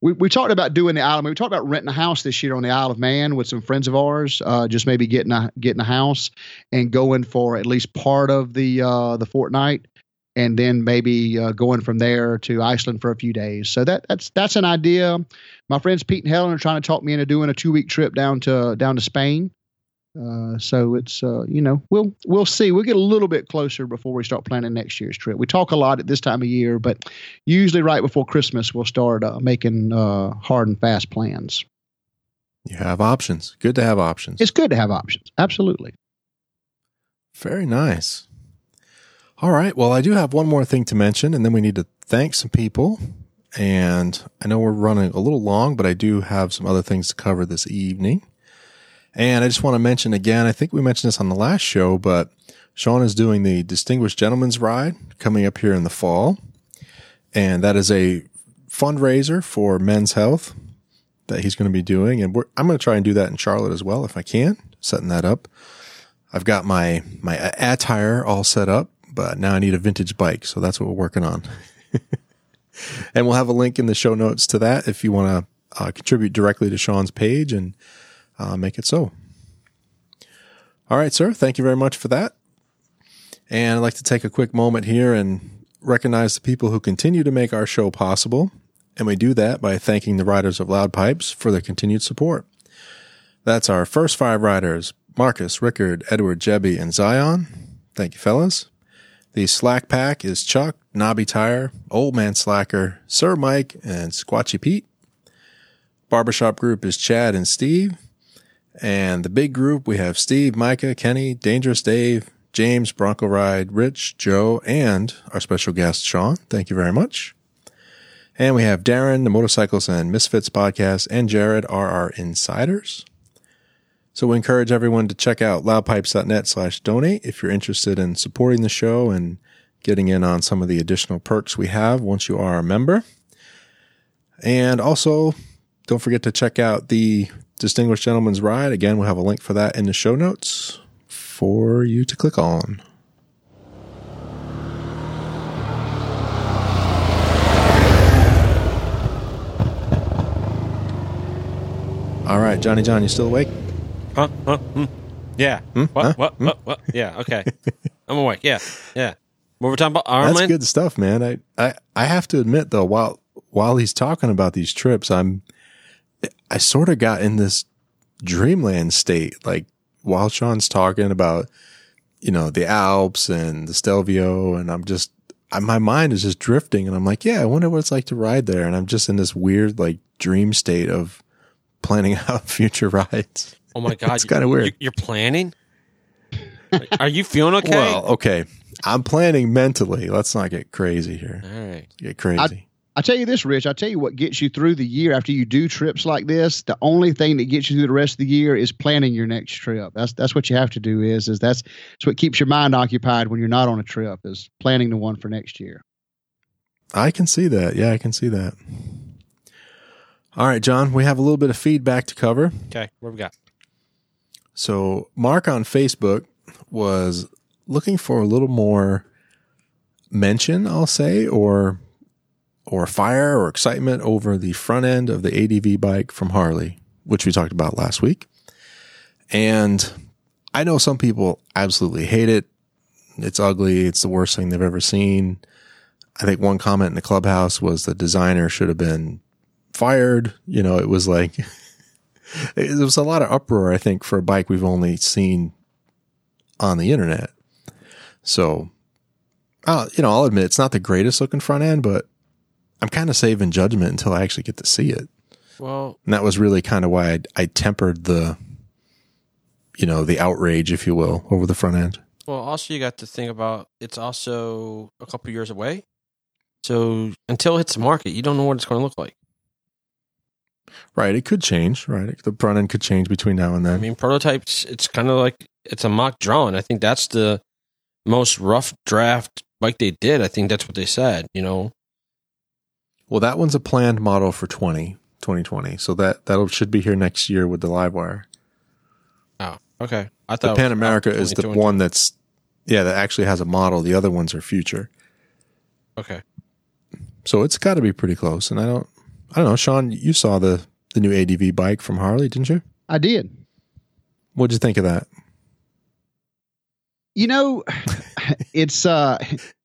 we, we talked about doing the island. We talked about renting a house this year on the Isle of Man with some friends of ours. Uh, just maybe getting a getting a house and going for at least part of the uh, the fortnight. And then maybe uh, going from there to Iceland for a few days. So that that's that's an idea my friends Pete and Helen are trying to talk me into doing a two week trip down to down to Spain. Uh, so it's uh, you know we'll we'll see. We'll get a little bit closer before we start planning next year's trip. We talk a lot at this time of year, but usually right before Christmas we'll start uh, making uh, hard and fast plans. You have options. Good to have options. It's good to have options. Absolutely. Very nice. All right. Well, I do have one more thing to mention, and then we need to thank some people. And I know we're running a little long, but I do have some other things to cover this evening. And I just want to mention again, I think we mentioned this on the last show, but Sean is doing the Distinguished Gentleman's Ride coming up here in the fall. And that is a fundraiser for men's health that he's going to be doing. And I'm going to try and do that in Charlotte as well if I can, setting that up. I've got my my attire all set up, but now I need a vintage bike, so that's what we're working on. and we'll have a link in the show notes to that if you want to uh, contribute directly to Sean's page and uh, make it so. All right, sir. Thank you very much for that. And I'd like to take a quick moment here and recognize the people who continue to make our show possible. And we do that by thanking the riders of Loud Pipes for their continued support. That's our first five riders Marcus, Rickard, Edward, Jebby, and Zion. Thank you, fellas. The Slack Pack is Chuck, Nobby Tire, Old Man Slacker, Sir Mike, and Squatchy Pete. Barbershop Group is Chad and Steve. And the big group, we have Steve, Micah, Kenny, Dangerous Dave, James, Bronco Ride, Rich, Joe, and our special guest, Sean. Thank you very much. And we have Darren, the Motorcycles and Misfits podcast, and Jared are our insiders. So we encourage everyone to check out loudpipes.net slash donate if you're interested in supporting the show and getting in on some of the additional perks we have once you are a member. And also, don't forget to check out the Distinguished Gentleman's Ride. Again, we'll have a link for that in the show notes for you to click on. All right, Johnny John, you still awake? Huh? Huh? Hmm. Yeah. Hmm? What? Huh? What? Hmm? What? What? Yeah. Okay. I'm awake. Yeah. Yeah. What we're talking about? That's Ireland. good stuff, man. I, I I have to admit though, while while he's talking about these trips, I'm I sort of got in this dreamland state. Like while Sean's talking about, you know, the Alps and the Stelvio, and I'm just I, my mind is just drifting, and I'm like, yeah, I wonder what it's like to ride there, and I'm just in this weird like dream state of planning out future rides. Oh my god. It's kinda weird. You- You're planning. Are you feeling okay? Well, okay, I'm planning mentally. Let's not get crazy here. All right. Get crazy. I tell you this, Rich. I tell you what gets you through the year after you do trips like this. The only thing that gets you through the rest of the year is planning your next trip. That's that's what you have to do. Is is that's that's what keeps your mind occupied when you're not on a trip. Is planning the one for next year. I can see that. Yeah, I can see that. All right, John, we have a little bit of feedback to cover. Okay. What we got? So, Mark on Facebook was looking for a little more mention, I'll say, or or fire or excitement over the front end of the ADV bike from Harley, which we talked about last week. And I know some people absolutely hate it. It's ugly. It's the worst thing they've ever seen. I think one comment in the clubhouse was the designer should have been fired. You know, it was like it was a lot of uproar, I think, for a bike we've only seen on the internet. So, uh, you know, I'll admit it's not the greatest looking front end, but I'm kind of saving judgment until I actually get to see it. Well, And that was really kind of why I, I tempered the, you know, the outrage, if you will, over the front end. well. Also, you got to think about it's also a couple years away. So until it hits the market, you don't know what it's going to look like. Right. It could change. Right. The front end could change between now and then. I mean, prototypes. It's kind of like it's a mock drawing. I think that's the most rough draft bike they did. I think that's what they said. You know. well, that one's a planned model for 20, 2020. So that, that should be here next year with the live wire. Oh, okay. I The thought Pan America is the one that's, yeah, that actually has a model. The other ones are future. Okay. So it's got to be pretty close. And I don't, I don't know, Sean, you saw the, the new ADV bike from Harley, didn't you? I did. What'd you think of that? You know, it's uh,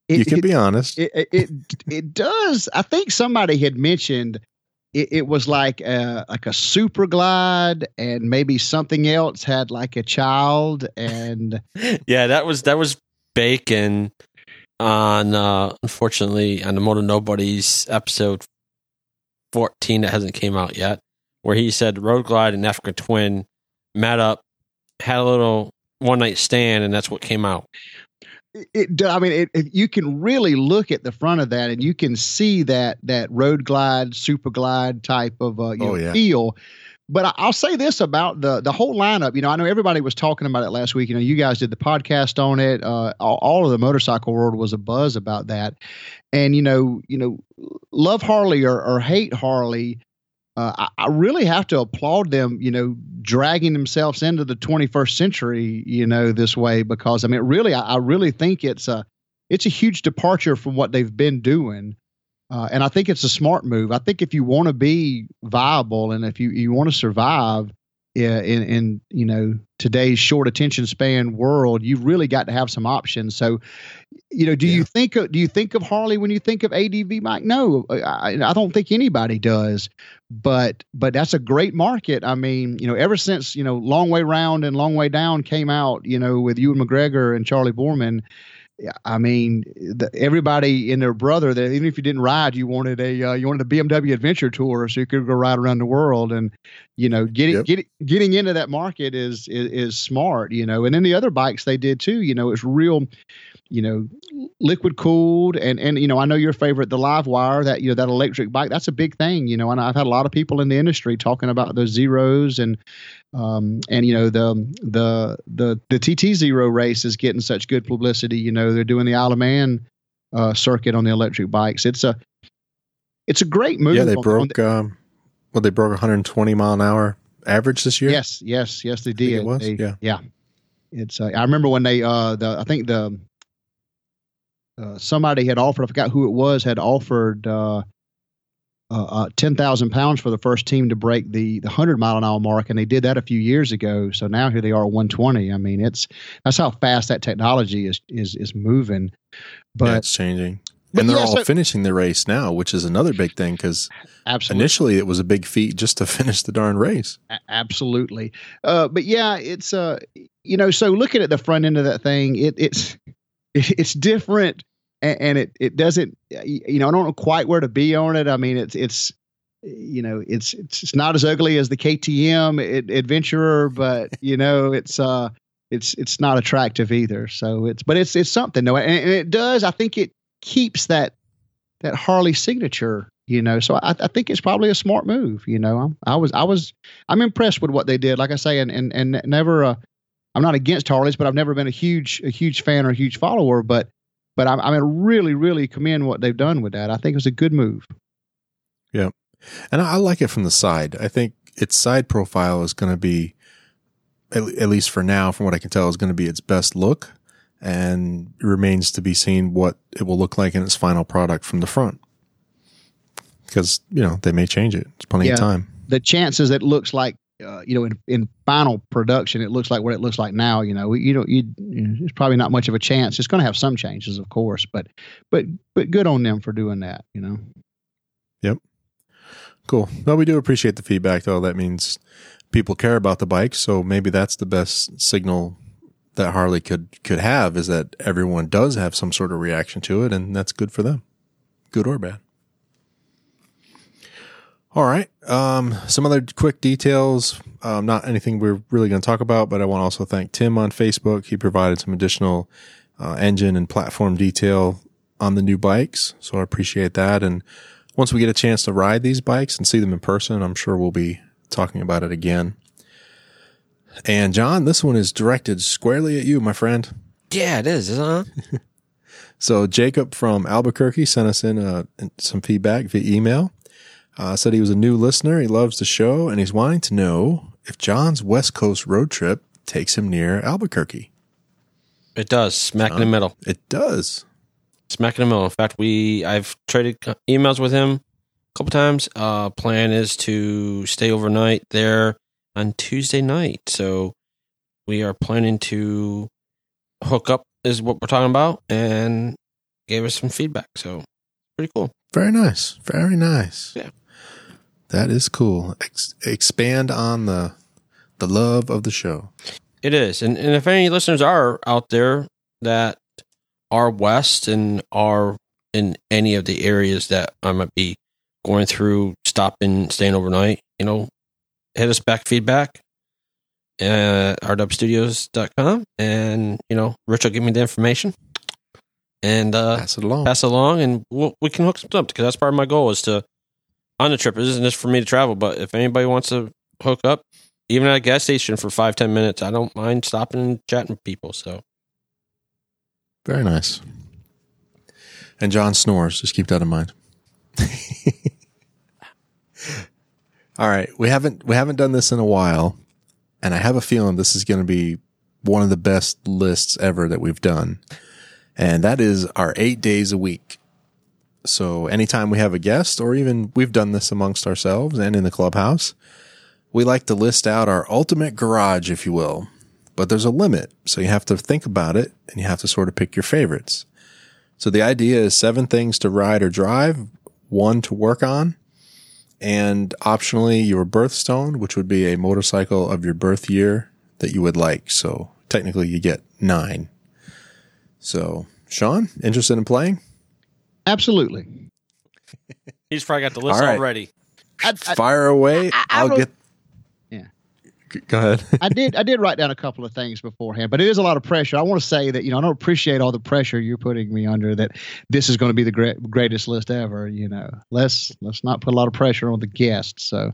it, you can it- be honest. it, it it it does. I think somebody had mentioned it, it was like a, like a super glide, and maybe something else had like a child, and Yeah, that was that was bacon on uh unfortunately on the Moto Nobody's episode fourteen that hasn't came out yet, where he said Road Glide and Africa Twin met up, had a little one night stand, and that's what came out. it, it I mean, it, it, you can really look at the front of that, and you can see that that road glide, super glide type of uh, you Oh, know, yeah. feel. But I'll say this about the the whole lineup. You know, I know everybody was talking about it last week. You know, you guys did the podcast on it. Uh, all, all of the motorcycle world was a buzz about that. And you know, you know, love Harley or, or hate Harley. Uh, I, I really have to applaud them. You know, dragging themselves into the 21st century. You know, this way because I mean, really, I, I really think it's a it's a huge departure from what they've been doing. Uh, and I think it's a smart move. I think if you want to be viable and if you, you want to survive uh, in, in you know today's short attention span world, you've really got to have some options. So, you know, do you think of, do you think of Harley when you think of ADV Mike? No, I, I don't think anybody does. But but that's a great market. I mean, you know, ever since you know Long Way Round and Long Way Down came out, you know, with Ewan McGregor and Charlie Boorman. Yeah, I mean, the, everybody and their brother. That even if you didn't ride, you wanted a uh, you wanted a BMW adventure tour, so you could go ride around the world. And you know, getting Yep. getting getting into that market is, is is smart. You know, and then the other bikes they did too. You know, it's real. You know, liquid cooled, and and you know, I know your favorite, the Live Wire. That you know, that electric bike. That's a big thing. You know, and I've had a lot of people in the industry talking about those zeros and um, and you know the the the the TT Zero race is getting such good publicity. You know they're doing the Isle of Man uh, circuit on the electric bikes. It's a it's a great move. yeah, they on- on broke, the- um, well, they broke 120 mile an hour average this year. yes, yes, yes, they did. it was, They- yeah. yeah. It's uh, I remember when they uh the I think the uh, somebody had offered I forgot who it was had offered uh uh, uh, 10,000 pounds for the first team to break the, the 100 mile an hour mark, and they did that a few years ago. So now here they are at 120. I mean, it's that's how fast that technology is is is moving. But yeah, it's changing. And they're yeah, all so- finishing the race now, which is another big thing because initially it was a big feat just to finish the darn race. A- absolutely. Uh, but yeah, it's uh, you know, so looking at the front end of that thing, it it's it's different, and, and it it doesn't, you know, I don't know quite where to be on it. I mean, it's it's you know, it's it's, it's not as ugly as the KTM ad- Adventurer, but you know, it's uh, it's it's not attractive either. So it's but it's it's something though, and, and it does. I think it keeps that that Harley signature. You know, so I, I think it's probably a smart move. You know, I'm, I was I was I'm impressed with what they did. Like I say, and and and never. Uh, I'm not against Harleys, but I've never been a huge a huge fan or a huge follower. But but I'm I mean, really really commend what they've done with that. I think it was a good move. Yeah, and I, I like it from the side. I think its side profile is going to be, at, at least for now, from what I can tell, is going to be its best look. And it remains to be seen what it will look like in its final product from the front. Because, you know, they may change it. It's plenty Yeah. of time. The chances it looks like. Uh, you know, in, in final production, it looks like what it looks like now. You know, you know, you, it's probably not much of a chance. It's going to have some changes, of course, but but but good on them for doing that. You know, Yep. Cool. Well, we do appreciate the feedback, though. That means people care about the bike. So maybe that's the best signal that Harley could could have is that everyone does have some sort of reaction to it, and that's good for them, good or bad. All right. Um, some other quick details. Um, not anything we're really going to talk about, but I want to also thank Tim on Facebook. He provided some additional uh, engine and platform detail on the new bikes, so I appreciate that. And once we get a chance to ride these bikes and see them in person, I'm sure we'll be talking about it again. And John, this one is directed squarely at you, my friend. Yeah, it is, huh? So Jacob from Albuquerque sent us in uh, some feedback via email. Uh, said he was a new listener. He loves the show and he's wanting to know if John's West Coast road trip takes him near Albuquerque. It does. Smack in the middle. It does. Smack in the middle. In fact, we I've traded emails with him a couple times. Uh, plan is to stay overnight there on Tuesday night. So we are planning to hook up is what we're talking about and gave us some feedback. So pretty cool. Very nice. Very nice. Yeah. That is cool. Ex- expand on the the love of the show. It is. And, and if any listeners are out there that are west and are in any of the areas that I might be going through, stopping, staying overnight, you know, hit us back feedback at rwstudios.com and, you know, Rich will give me the information and uh, Pass it along. pass it along and we'll, we can hook something up because that's part of my goal is to, on the trip, it isn't just for me to travel, but if anybody wants to hook up, even at a gas station for five ten minutes. I don't mind stopping and chatting with people. So Very nice. And John snores. Just keep that in mind. All right, we haven't we haven't done this in a while, and I have a feeling this is going to be one of the best lists ever that we've done, and that is our eight days a week. So anytime we have a guest, or even we've done this amongst ourselves and in the clubhouse, we like to list out our ultimate garage, if you will. But there's a limit, so you have to think about it, and you have to sort of pick your favorites. So the idea is seven things to ride or drive, one to work on, and optionally your birthstone, which would be a motorcycle of your birth year that you would like. So technically you get nine. So Sean, interested in playing? Absolutely. he's probably got the list All right. already. I, I, Fire away. I- I I'll wrote- get. Yeah. Go ahead. I did I did write down a couple of things beforehand, but it is a lot of pressure. I want to say that you know I don't appreciate all the pressure you're putting me under. That this is going to be the great, greatest list ever. You know, let's let's not put a lot of pressure on the guests. So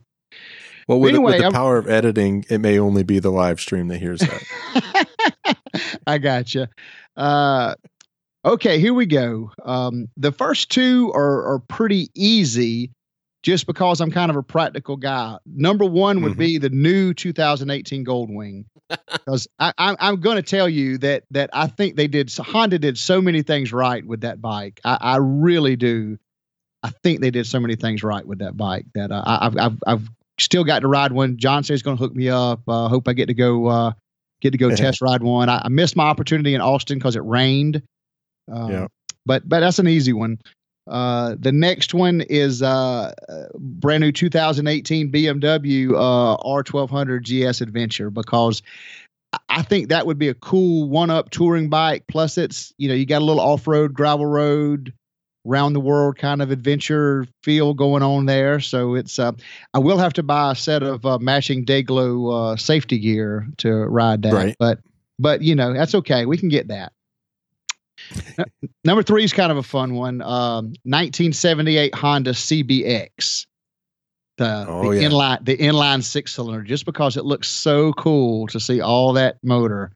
Well, with, Anyway, with the I'm- power of editing, it may only be the live stream that hears that. I gotcha. Uh, okay, here we go. Um, the first two are are pretty easy, just because I'm kind of a practical guy. Number one would Mhm. be the new 2018 Goldwing, because I, I, I'm going to tell you that that I think they did Honda did so many things right with that bike. I, I really do. I think they did so many things right with that bike that uh, I- I've, I've I've still got to ride one. John says he's going to hook me up. Uh, hope I get to go uh, get to go test ride one. I, I missed my opportunity in Austin because it rained. Um, Yeah. But but that's an easy one. Uh, the next one is uh, brand new 2018 BMW uh, R1200 GS Adventure because I- I think that would be a cool one-up touring bike. Plus, it's you know you got a little off-road gravel road, round the world kind of adventure feel going on there. So it's uh, I will have to buy a set of uh, matching Dayglow uh, safety gear to ride that. Right. But but you know that's okay. We can get that. Number three is kind of a fun one. Um, 1978 Honda CBX. The, Oh, the yeah. inline the inline six cylinder, just because it looks so cool to see all that motor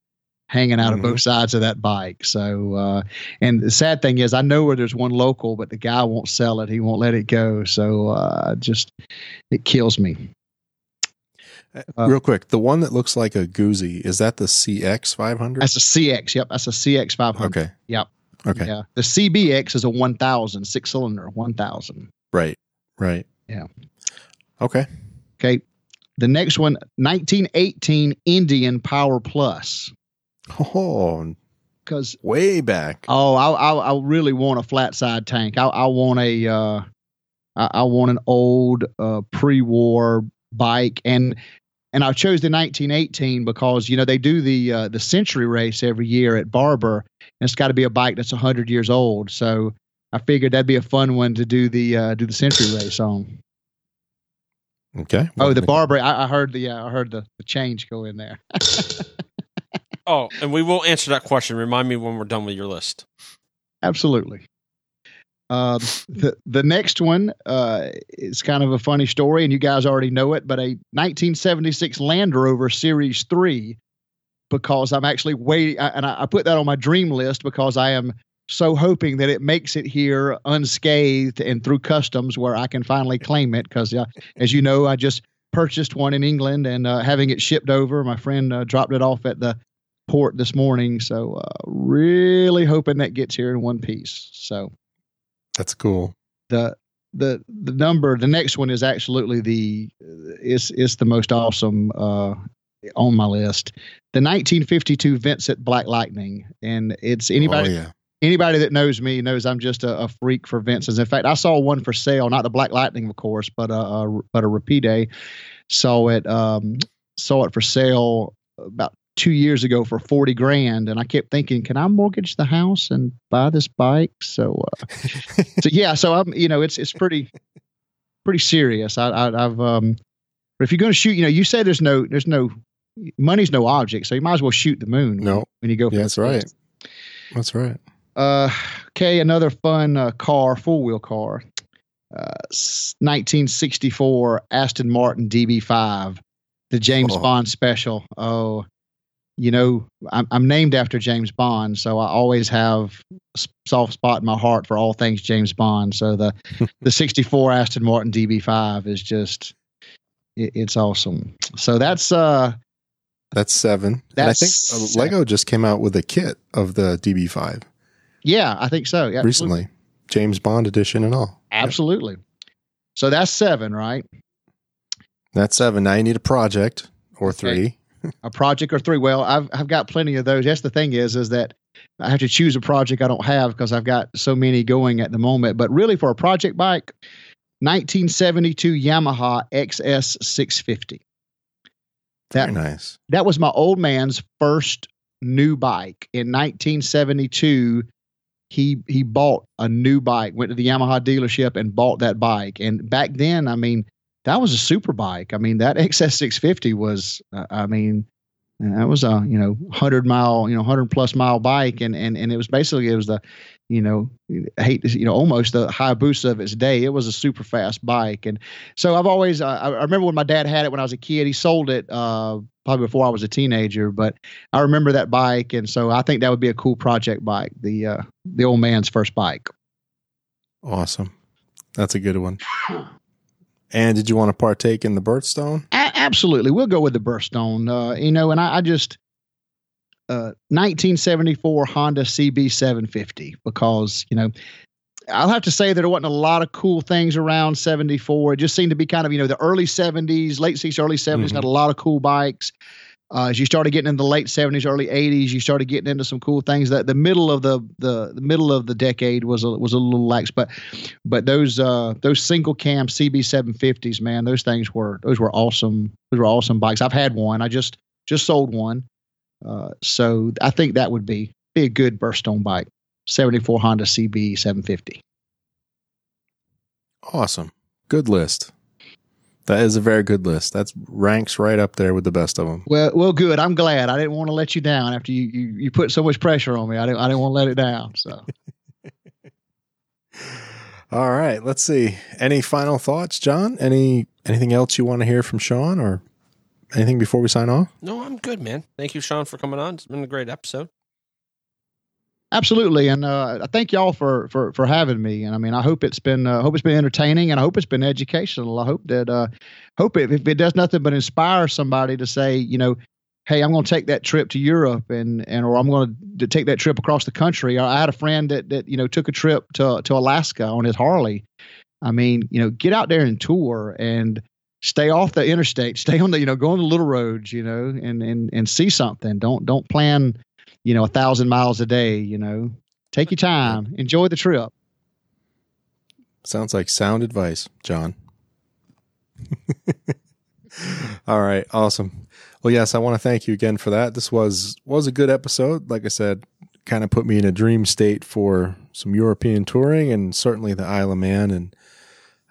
hanging out Mhm. of both sides of that bike. So, uh, and the sad thing is, I know where there's one local, but the guy won't sell it. He won't let it go. So, uh, just it kills me. Uh, Real quick, the one that looks like a Guzzi is that the CX 500? That's a CX. Yep, that's a CX 500. Okay. Yep. Okay. Yeah. The CBX is a 1000 six cylinder 1000. Right. Right. Yeah. Okay. Okay. The next one, 1918 Indian Power Plus. Oh, Because way back. oh, I, I I really want a flat side tank. I I want a uh, I, I want an old uh, pre-war bike, and and I chose the 1918 because you know they do the uh, the Century race every year at Barber, and it's got to be a bike that's 100 years old. So I figured that'd be a fun one to do the uh, do the Century race on. Okay. Oh, the Barber! I, I heard the uh, I heard the, the change go in there. Oh, and we will answer that question. Remind me when we're done with your list. Absolutely. Um, the the next one uh, is kind of a funny story, and you guys already know it. But a 1976 Land Rover Series Three, because I'm actually waiting, and I, I put that on my dream list because I am so hoping that it makes it here unscathed and through customs where I can finally claim it. Because uh, as you know, I just purchased one in England and uh, having it shipped over. My friend uh, dropped it off at the port this morning, so uh, really hoping that gets here in one piece. So That's cool. the the the number the next one is absolutely the is is the most awesome uh on my list the 1952 vincent black lightning and it's anybody Oh, yeah. anybody that knows me knows i'm just a, a freak for vincent's in fact i saw one for sale not the black lightning of course but a, a but a rapide saw it um saw it for sale about two years ago for 40 grand and i kept thinking can i mortgage the house and buy this bike so uh, so yeah, so I'm you know it's it's pretty pretty serious. I, I I've um, but if you're going to shoot, you know, you say there's no there's no money's no object, so you might as well shoot the moon. No. when you go. Yeah, that's right. That's right. Uh, okay, another fun uh, car, four wheel car. Uh, 1964 Aston Martin DB5, the James Oh. Bond special. Oh, you know, I'm, I'm named after James Bond, so I always have a soft spot in my heart for all things James Bond. So the the 64 Aston Martin DB5 is just it, it's awesome. So that's uh That's seven. That's and I think uh, Lego just came out with a kit of the DB5 yeah, I think so. Yeah, recently, James Bond edition and all. absolutely. So that's seven, right? That's seven. Now you need a project or Okay. A project or three. Well, I've I've got plenty of those. That's the thing is is that I have to choose a project I don't have because I've got so many going at the moment. But really, for a project bike, 1972 Yamaha XS 650. Very That nice. that was my old man's first new bike in 1972. He he bought a new bike, went to the Yamaha dealership and bought that bike. And back then, I mean, that was a super bike. I mean, that XS650 was, uh, I mean, that was a you know hundred mile, you know hundred plus mile bike, and and and it was basically it was the, you know, I hate to- you know almost the high Hayabusa of its day. It was a super fast bike, and so I've always uh, I I remember when my dad had it when I was a kid. He sold it uh, probably before I was a teenager, but I remember that bike, and so I think that would be a cool project bike. The uh, the old man's first bike. Awesome. That's a good one. And did you want to partake in the birthstone? A- absolutely, we'll go with the birthstone. Uh, you know, and I, I just uh, 1974 Honda CB750 because you know I'll have to say that there wasn't a lot of cool things around 74. It just seemed to be kind of, you know, the early 70s, late 60s, early 70s Mhm. had a lot of cool bikes. Uh, as you started getting into the late 70s, early 80s, you started getting into some cool things. That the middle of the the, the middle of the decade was a, was a little lax, but but those uh, those single cam CB 750s, man, those things were those were awesome. Those were awesome bikes. I've had one. I just just sold one, uh, so I think that would be be a good birthstone bike. 74 Honda CB 750. Awesome. Good list. That is a very good list. That's ranks right up there with the best of them. Well, well, good. I'm glad. I didn't want to let you down after you you, you put so much pressure on me. I didn't I didn't want to let it down. So All right, let's see. Any final thoughts, John? Any anything else you want to hear from Sean or anything before we sign off? No, I'm good, man. Thank you, Sean, for coming on. It's been a great episode. Absolutely, and uh, I thank y'all for for for having me. And I mean, I hope it's been uh, hope it's been entertaining, and I hope it's been educational. I hope that uh, hope it, if it does nothing but inspire somebody to say, you know. Hey, I'm going to take that trip to Europe, and and or I'm going to take that trip across the country. I had a friend that that you know took a trip to to Alaska on his Harley, I mean, you know, get out there and tour and stay off the interstate, stay on the, you know, go on the little roads, you know, and and and see something. Don't don't plan, you know, a thousand miles a day. You know, take your time, enjoy the trip. Sounds like sound advice, John. All right, awesome. Well, yes, I want to thank you again for that. This was was a good episode. Like I said, kind of put me in a dream state for some European touring and certainly the Isle of Man. And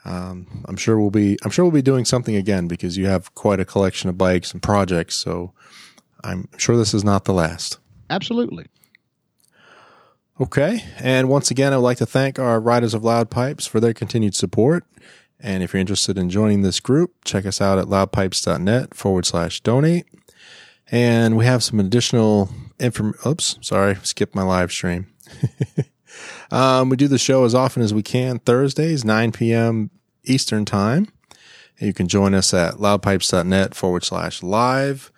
um, I'm sure we'll be I'm sure we'll be doing something again because you have quite a collection of bikes and projects. So I'm sure this is not the last. Absolutely. Okay. And once again, I would like to thank our Riders of Loud Pipes for their continued support. And if you're interested in joining this group, check us out at loudpipes.net forward slash donate. And we have some additional inform. Oops, sorry, skipped my live stream. um, we do the show as often as we can Thursdays, 9 p.m. Eastern Time. You can join us at loudpipes.net forward slash live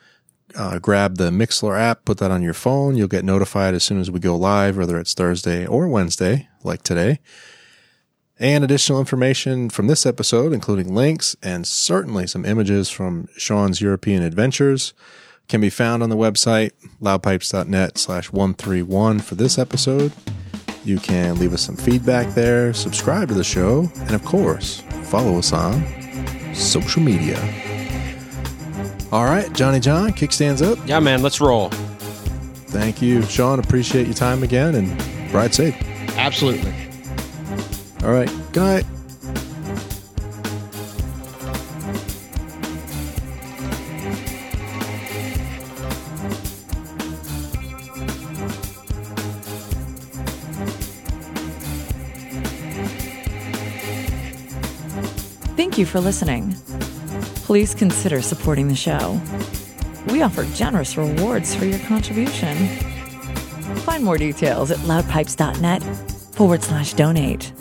uh, grab the Mixlr app, put that on your phone. You'll get notified as soon as we go live, whether it's Thursday or Wednesday, like today. And additional information from this episode, including links and certainly some images from Sean's European adventures, can be found on the website loudpipes.net slash 131 for this episode. You can leave us some feedback there, subscribe to the show, and of course, follow us on social media. All right, Johnny John, kickstands up. Yeah, man, let's roll. Thank you, Sean. Appreciate your time again and ride safe. Absolutely. All right. Good night. Thank you for listening. Please consider supporting the show. We offer generous rewards for your contribution. Find more details at loudpipes.net forward slash donate.